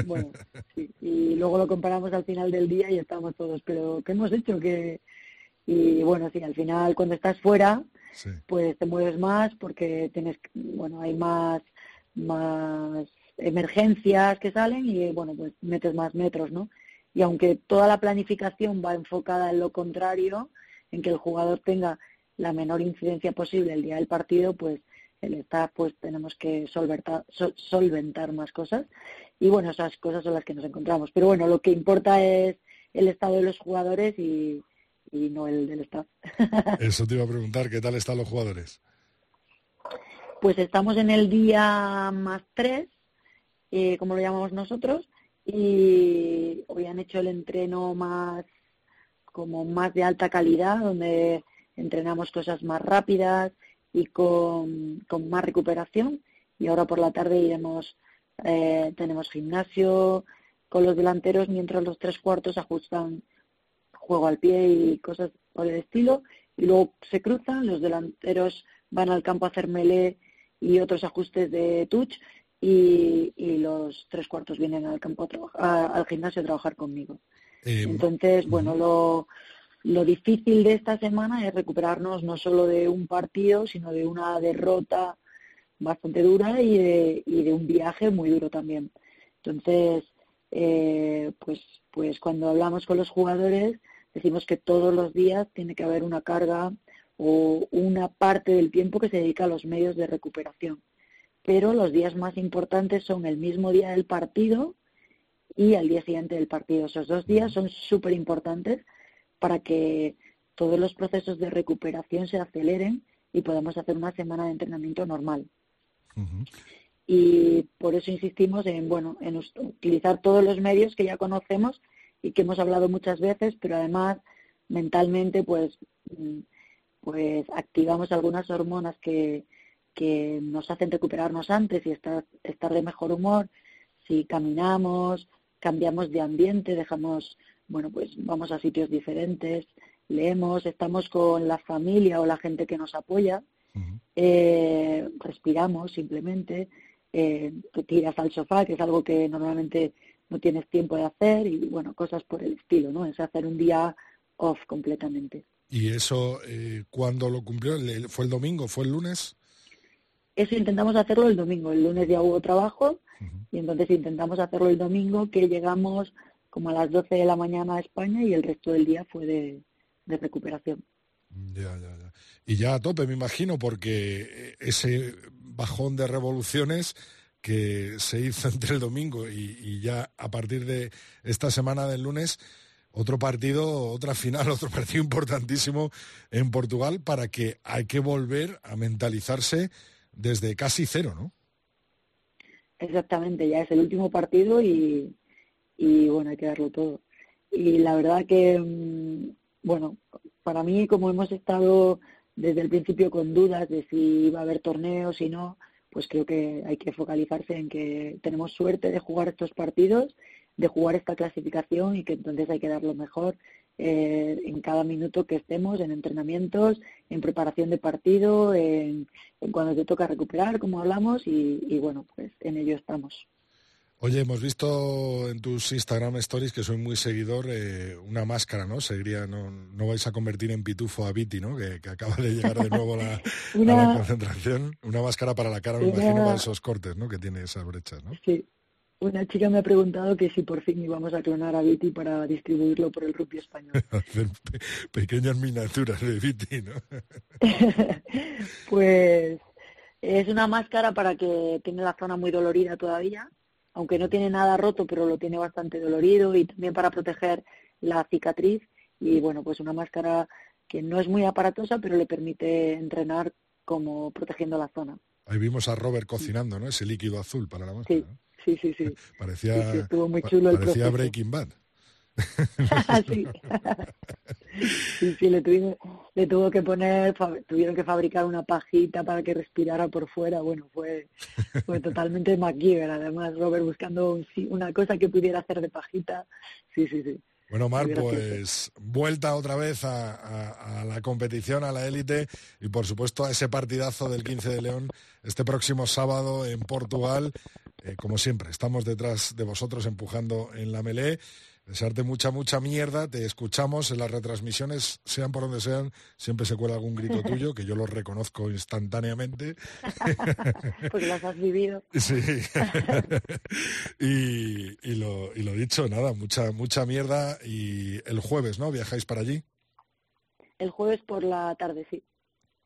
bueno, y luego lo comparamos al final del día y estamos todos, pero ¿qué hemos hecho? que Y bueno, sí, al final cuando estás fuera, pues te mueves más porque tienes, bueno, hay más, más emergencias que salen y bueno, pues metes más metros, ¿no? Y aunque toda la planificación va enfocada en lo contrario, en que el jugador tenga la menor incidencia posible el día del partido, pues el staff pues tenemos que solventar, solventar más cosas y bueno, esas cosas son las que nos encontramos. Pero bueno, lo que importa es el estado de los jugadores y, no el del staff. Eso te iba a preguntar, ¿qué tal están los jugadores? Pues estamos en el día más tres, eh, como lo llamamos nosotros, y hoy han hecho el entreno más como más de alta calidad, donde entrenamos cosas más rápidas, y con, más recuperación. Y ahora por la tarde iremos, eh, tenemos gimnasio con los delanteros, mientras los tres cuartos ajustan juego al pie y cosas por el estilo. Y luego se cruzan, los delanteros van al campo a hacer melee y otros ajustes de touch y, y los tres cuartos vienen al campo a trabajar, al gimnasio a trabajar conmigo. Eh, Entonces, bueno, lo, lo difícil de esta semana es recuperarnos no solo de un partido, sino de una derrota bastante dura y de, y de un viaje muy duro también. Entonces, eh, pues, pues cuando hablamos con los jugadores, decimos que todos los días tiene que haber una carga o una parte del tiempo que se dedica a los medios de recuperación. Pero los días más importantes son el mismo día del partido y el día siguiente del partido. Esos dos días son súper importantes para que todos los procesos de recuperación se aceleren y podamos hacer una semana de entrenamiento normal. Y por eso insistimos en, bueno, en utilizar todos los medios que ya conocemos y que hemos hablado muchas veces, pero además mentalmente pues, mm, pues activamos algunas hormonas que, que nos hacen recuperarnos antes y estar, estar de mejor humor. Si caminamos, cambiamos de ambiente, dejamos bueno, pues vamos a sitios diferentes, leemos, estamos con la familia o la gente que nos apoya, eh, respiramos simplemente, eh, te tiras al sofá, que es algo que normalmente no tienes tiempo de hacer, y bueno, cosas por el estilo, ¿no? Es hacer un día off completamente. ¿Y eso eh, cuándo lo cumplió? ¿Fue el domingo? ¿Fue el lunes? Eso intentamos hacerlo el domingo. El lunes ya hubo trabajo y entonces intentamos hacerlo el domingo, que llegamos como a las 12 de la mañana a España y el resto del día fue de, de recuperación. Ya, ya, ya. Y ya a tope, me imagino, porque ese bajón de revoluciones que se hizo entre el domingo y, y, ya a partir de esta semana del lunes, otro partido, otra final, otro partido importantísimo en Portugal para que hay que volver a mentalizarse desde casi cero, ¿no? Exactamente, ya es el último partido y, y bueno, hay que darlo todo. Y la verdad que, mm, bueno, para mí, como hemos estado desde el principio con dudas de si iba a haber torneos y no, pues creo que hay que focalizarse en que tenemos suerte de jugar estos partidos, de jugar esta clasificación y que entonces hay que dar lo mejor eh, en cada minuto que estemos, en entrenamientos, en preparación de partido, en, cuando te toca recuperar, como hablamos, y bueno, pues en ello estamos. Oye, hemos visto en tus Instagram Stories, que soy muy seguidor, eh, una máscara, ¿no? Seguiría, no, no vais a convertir en pitufo a Viti, ¿no? Que, que acaba de llegar de nuevo la, una, a la concentración. Una máscara para la cara, me una... imagino, para esos cortes, ¿no? Que tiene esas brechas, ¿no? Sí. Una chica me ha preguntado que si por fin íbamos a clonar a Viti para distribuirlo por el rugby español. Hacer pe pequeñas miniaturas de Viti, ¿no? pues es una máscara para que tiene la zona muy dolorida todavía aunque no tiene nada roto, pero lo tiene bastante dolorido y también para proteger la cicatriz. Y bueno, pues una máscara que no es muy aparatosa, pero le permite entrenar como protegiendo la zona. Ahí vimos a Robert cocinando, ¿no? Ese líquido azul para la máscara. Sí, ¿no? sí, sí, sí. parecía, sí, sí, estuvo muy chulo el parecía. Breaking Bad. sí. sí, sí, le, tuvimos, le tuvo que poner, tuvieron que fabricar una pajita para que respirara por fuera. Bueno, fue, fue totalmente MacGyver. Además, Robert buscando un, una cosa que pudiera hacer de pajita. Sí, sí, sí. Bueno, Mar, pues vuelta otra vez a, a, a, la competición, a la élite y por supuesto a ese partidazo del 15 de León este próximo sábado en Portugal. Eh, como siempre, estamos detrás de vosotros empujando en la melé desearte mucha, mucha mierda. Te escuchamos en las retransmisiones, sean por donde sean, siempre se cuela algún grito tuyo, que yo lo reconozco instantáneamente. Porque las has vivido. Sí. y, y, lo, y lo dicho, nada, mucha, mucha mierda. Y el jueves, ¿no? ¿Viajáis para allí? El jueves por la tarde, sí.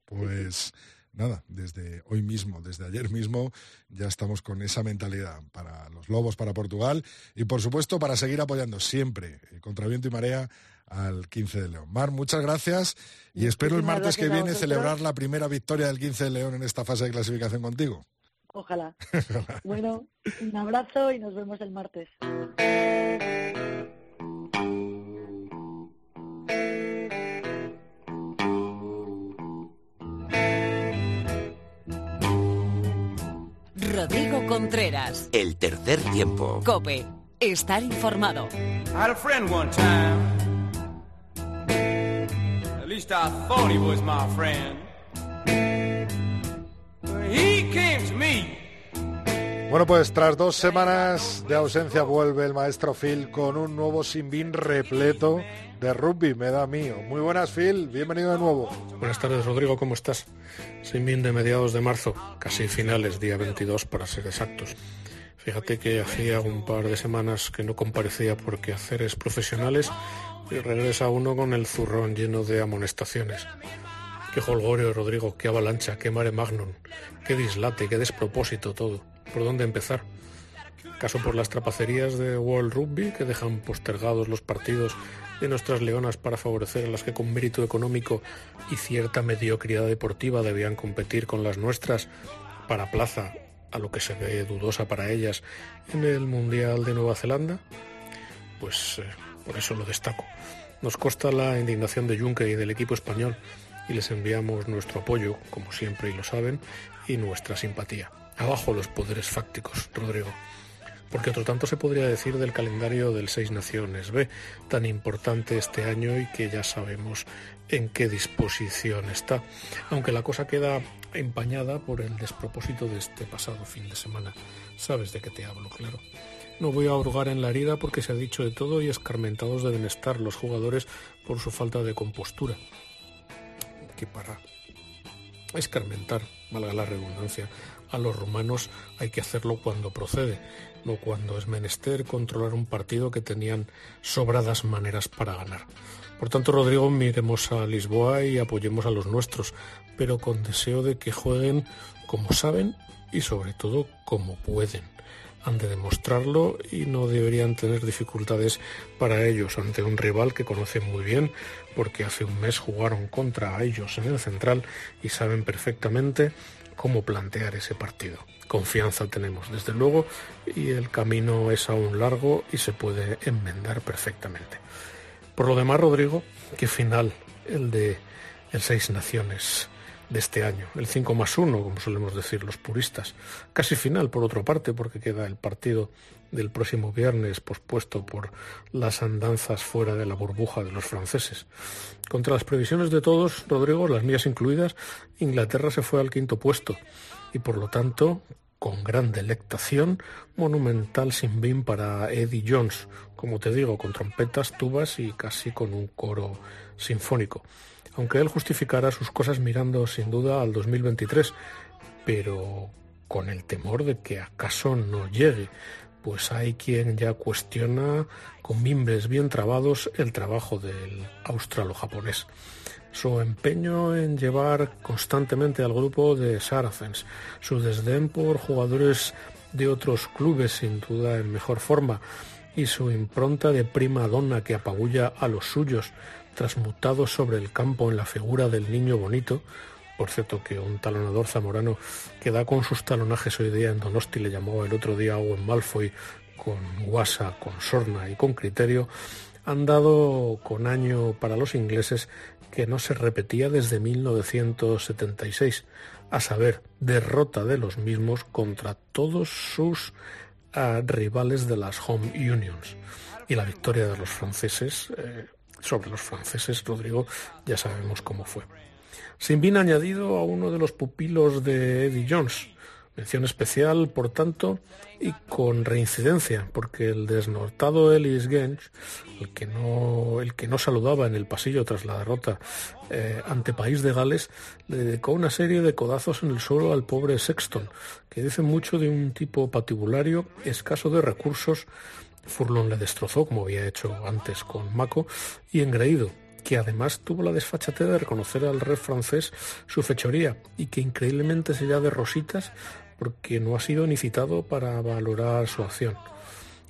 Pues nada, desde hoy mismo, desde ayer mismo, ya estamos con esa mentalidad para los Lobos, para Portugal y por supuesto para seguir apoyando siempre, eh, contra viento y marea, al 15 de León. Mar, muchas gracias y espero el martes que viene celebrar la primera victoria del 15 de León en esta fase de clasificación contigo. Ojalá. Ojalá. Bueno, un abrazo y nos vemos el martes. Rodrigo Contreras. El tercer tiempo. Cope. Estar informado. I had a friend one time. At least I thought he was my friend. He came to me. Bueno, pues tras dos semanas de ausencia vuelve el maestro Phil con un nuevo Sinbin repleto de rugby, me da mío. Muy buenas, Phil, bienvenido de nuevo. Buenas tardes, Rodrigo, ¿cómo estás? Sinbin de mediados de marzo, casi finales, día 22 para ser exactos. Fíjate que hacía un par de semanas que no comparecía por quehaceres profesionales y regresa uno con el zurrón lleno de amonestaciones. Qué holgorio, Rodrigo, qué avalancha, qué mare magnum, qué dislate, qué despropósito todo. ¿Por dónde empezar? ¿Caso por las trapacerías de World Rugby que dejan postergados los partidos de nuestras leonas para favorecer a las que con mérito económico y cierta mediocridad deportiva debían competir con las nuestras para plaza, a lo que se ve dudosa para ellas, en el Mundial de Nueva Zelanda? Pues eh, por eso lo destaco. Nos consta la indignación de Juncker y del equipo español y les enviamos nuestro apoyo, como siempre y lo saben, y nuestra simpatía. Abajo los poderes fácticos, Rodrigo. Porque otro tanto se podría decir del calendario del Seis Naciones B, tan importante este año y que ya sabemos en qué disposición está. Aunque la cosa queda empañada por el despropósito de este pasado fin de semana. Sabes de qué te hablo, claro. No voy a hurgar en la herida porque se ha dicho de todo y escarmentados deben estar los jugadores por su falta de compostura. Que para escarmentar, valga la redundancia, a los rumanos hay que hacerlo cuando procede, no cuando es menester controlar un partido que tenían sobradas maneras para ganar. Por tanto, Rodrigo, miremos a Lisboa y apoyemos a los nuestros, pero con deseo de que jueguen como saben y sobre todo como pueden. Han de demostrarlo y no deberían tener dificultades para ellos ante un rival que conocen muy bien porque hace un mes jugaron contra ellos en el central y saben perfectamente cómo plantear ese partido. Confianza tenemos, desde luego, y el camino es aún largo y se puede enmendar perfectamente. Por lo demás, Rodrigo, qué final el de Seis Naciones de este año, el 5 más 1, como solemos decir los puristas. Casi final, por otra parte, porque queda el partido del próximo viernes pospuesto por las andanzas fuera de la burbuja de los franceses. Contra las previsiones de todos, Rodrigo, las mías incluidas, Inglaterra se fue al quinto puesto y por lo tanto, con gran delectación, monumental sin bin para Eddie Jones, como te digo, con trompetas, tubas y casi con un coro sinfónico aunque él justificara sus cosas mirando sin duda al 2023, pero con el temor de que acaso no llegue, pues hay quien ya cuestiona con mimbres bien trabados el trabajo del australo-japonés. Su empeño en llevar constantemente al grupo de Saracens, su desdén por jugadores de otros clubes sin duda en mejor forma y su impronta de prima donna que apabulla a los suyos transmutado sobre el campo en la figura del niño bonito, por cierto que un talonador zamorano que da con sus talonajes hoy día en Donosti le llamó el otro día a Owen Malfoy con guasa, con sorna y con criterio, han dado con año para los ingleses que no se repetía desde 1976, a saber, derrota de los mismos contra todos sus ah, rivales de las Home Unions. Y la victoria de los franceses eh, sobre los franceses, Rodrigo, ya sabemos cómo fue. Sin bien añadido a uno de los pupilos de Eddie Jones. Mención especial, por tanto, y con reincidencia, porque el desnortado Ellis Genge, el que no, el que no saludaba en el pasillo tras la derrota eh, ante País de Gales, le dedicó una serie de codazos en el suelo al pobre Sexton, que dice mucho de un tipo patibulario, escaso de recursos, Furlong le destrozó, como había hecho antes con Mako, y engreído, que además tuvo la desfachatez de reconocer al rey francés su fechoría y que increíblemente se de rositas porque no ha sido ni citado para valorar su acción.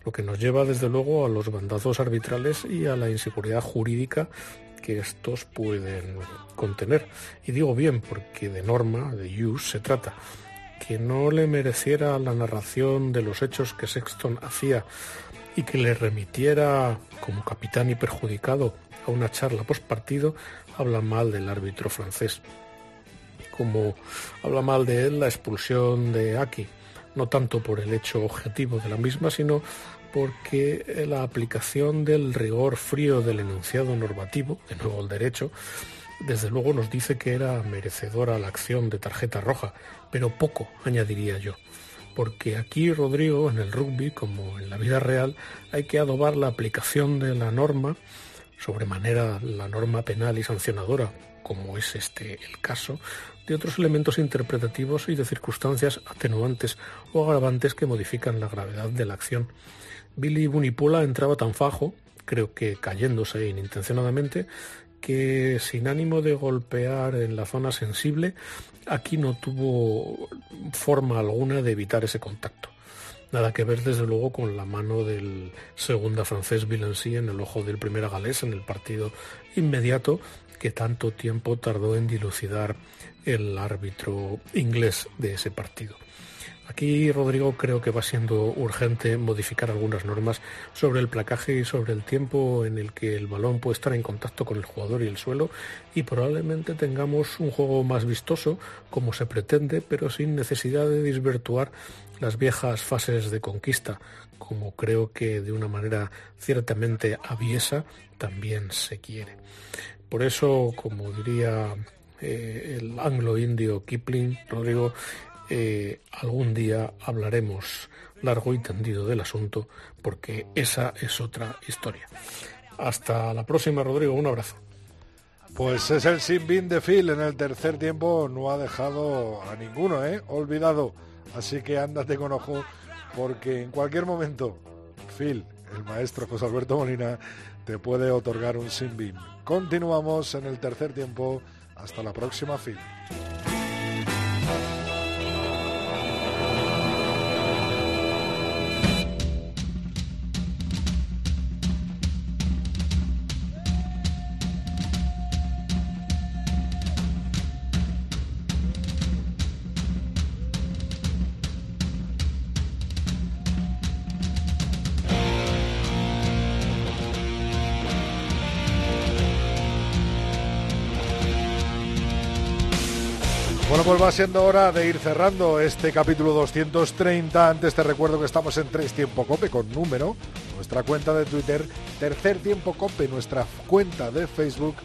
Lo que nos lleva desde luego a los bandazos arbitrales y a la inseguridad jurídica que estos pueden contener. Y digo bien porque de norma, de use, se trata que no le mereciera la narración de los hechos que Sexton hacía y que le remitiera como capitán y perjudicado a una charla post partido, habla mal del árbitro francés. Como habla mal de él la expulsión de Aki, no tanto por el hecho objetivo de la misma, sino porque la aplicación del rigor frío del enunciado normativo, de nuevo el derecho, desde luego nos dice que era merecedora la acción de tarjeta roja, pero poco, añadiría yo. Porque aquí, Rodrigo, en el rugby, como en la vida real, hay que adobar la aplicación de la norma, sobremanera la norma penal y sancionadora, como es este el caso, de otros elementos interpretativos y de circunstancias atenuantes o agravantes que modifican la gravedad de la acción. Billy Bunipula entraba tan fajo, creo que cayéndose inintencionadamente, que sin ánimo de golpear en la zona sensible, aquí no tuvo forma alguna de evitar ese contacto. Nada que ver desde luego con la mano del segunda francés Villency en el ojo del primera galés en el partido inmediato que tanto tiempo tardó en dilucidar el árbitro inglés de ese partido. Aquí, Rodrigo, creo que va siendo urgente modificar algunas normas sobre el placaje y sobre el tiempo en el que el balón puede estar en contacto con el jugador y el suelo y probablemente tengamos un juego más vistoso, como se pretende, pero sin necesidad de desvirtuar las viejas fases de conquista, como creo que de una manera ciertamente aviesa también se quiere. Por eso, como diría eh, el anglo-indio Kipling, Rodrigo, eh, algún día hablaremos largo y tendido del asunto porque esa es otra historia. Hasta la próxima, Rodrigo. Un abrazo. Pues es el sin bin de Phil en el tercer tiempo, no ha dejado a ninguno, ¿eh? Olvidado. Así que ándate con ojo, porque en cualquier momento, Phil, el maestro José Alberto Molina, te puede otorgar un sin bin. Continuamos en el tercer tiempo. Hasta la próxima, Phil. Va siendo hora de ir cerrando este capítulo 230. Antes te recuerdo que estamos en Tres Tiempo Cope con número, nuestra cuenta de Twitter, Tercer Tiempo Cope, nuestra cuenta de Facebook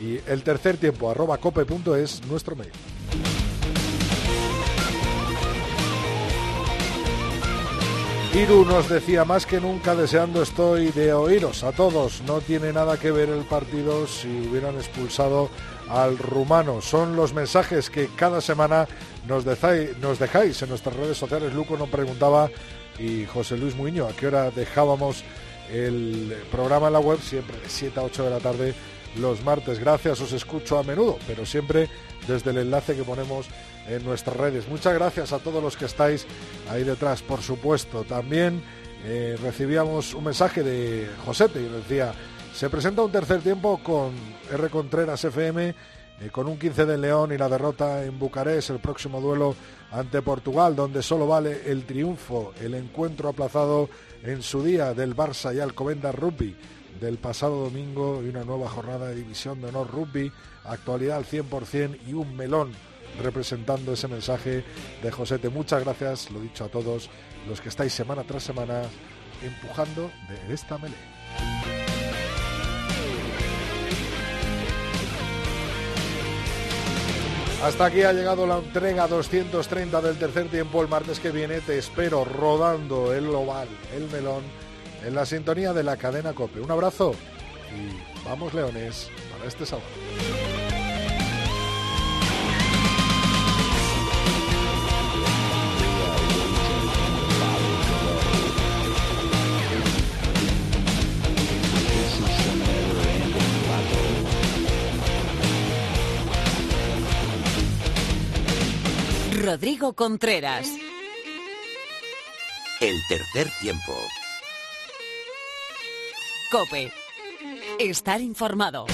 y el tercer tiempo arroba cope.es nuestro mail. Iru nos decía más que nunca deseando estoy de oíros a todos. No tiene nada que ver el partido si hubieran expulsado al rumano. Son los mensajes que cada semana nos dejáis, nos dejáis en nuestras redes sociales. Luco nos preguntaba y José Luis Muño a qué hora dejábamos el programa en la web, siempre de 7 a 8 de la tarde los martes. Gracias, os escucho a menudo, pero siempre desde el enlace que ponemos en nuestras redes. Muchas gracias a todos los que estáis ahí detrás, por supuesto. También eh, recibíamos un mensaje de Josete y decía, se presenta un tercer tiempo con R. Contreras FM, eh, con un 15 de León y la derrota en Bucarest, el próximo duelo ante Portugal, donde solo vale el triunfo, el encuentro aplazado en su día del Barça y Alcobendas Rugby del pasado domingo y una nueva jornada de División de Honor Rugby, actualidad al 100% y un melón representando ese mensaje de Josete. Muchas gracias, lo dicho a todos los que estáis semana tras semana empujando de esta melee. Hasta aquí ha llegado la entrega 230 del tercer tiempo. El martes que viene te espero rodando el oval, el melón, en la sintonía de la cadena Cope. Un abrazo y vamos leones para este sábado. Rodrigo Contreras. El tercer tiempo. Cope. Estar informado.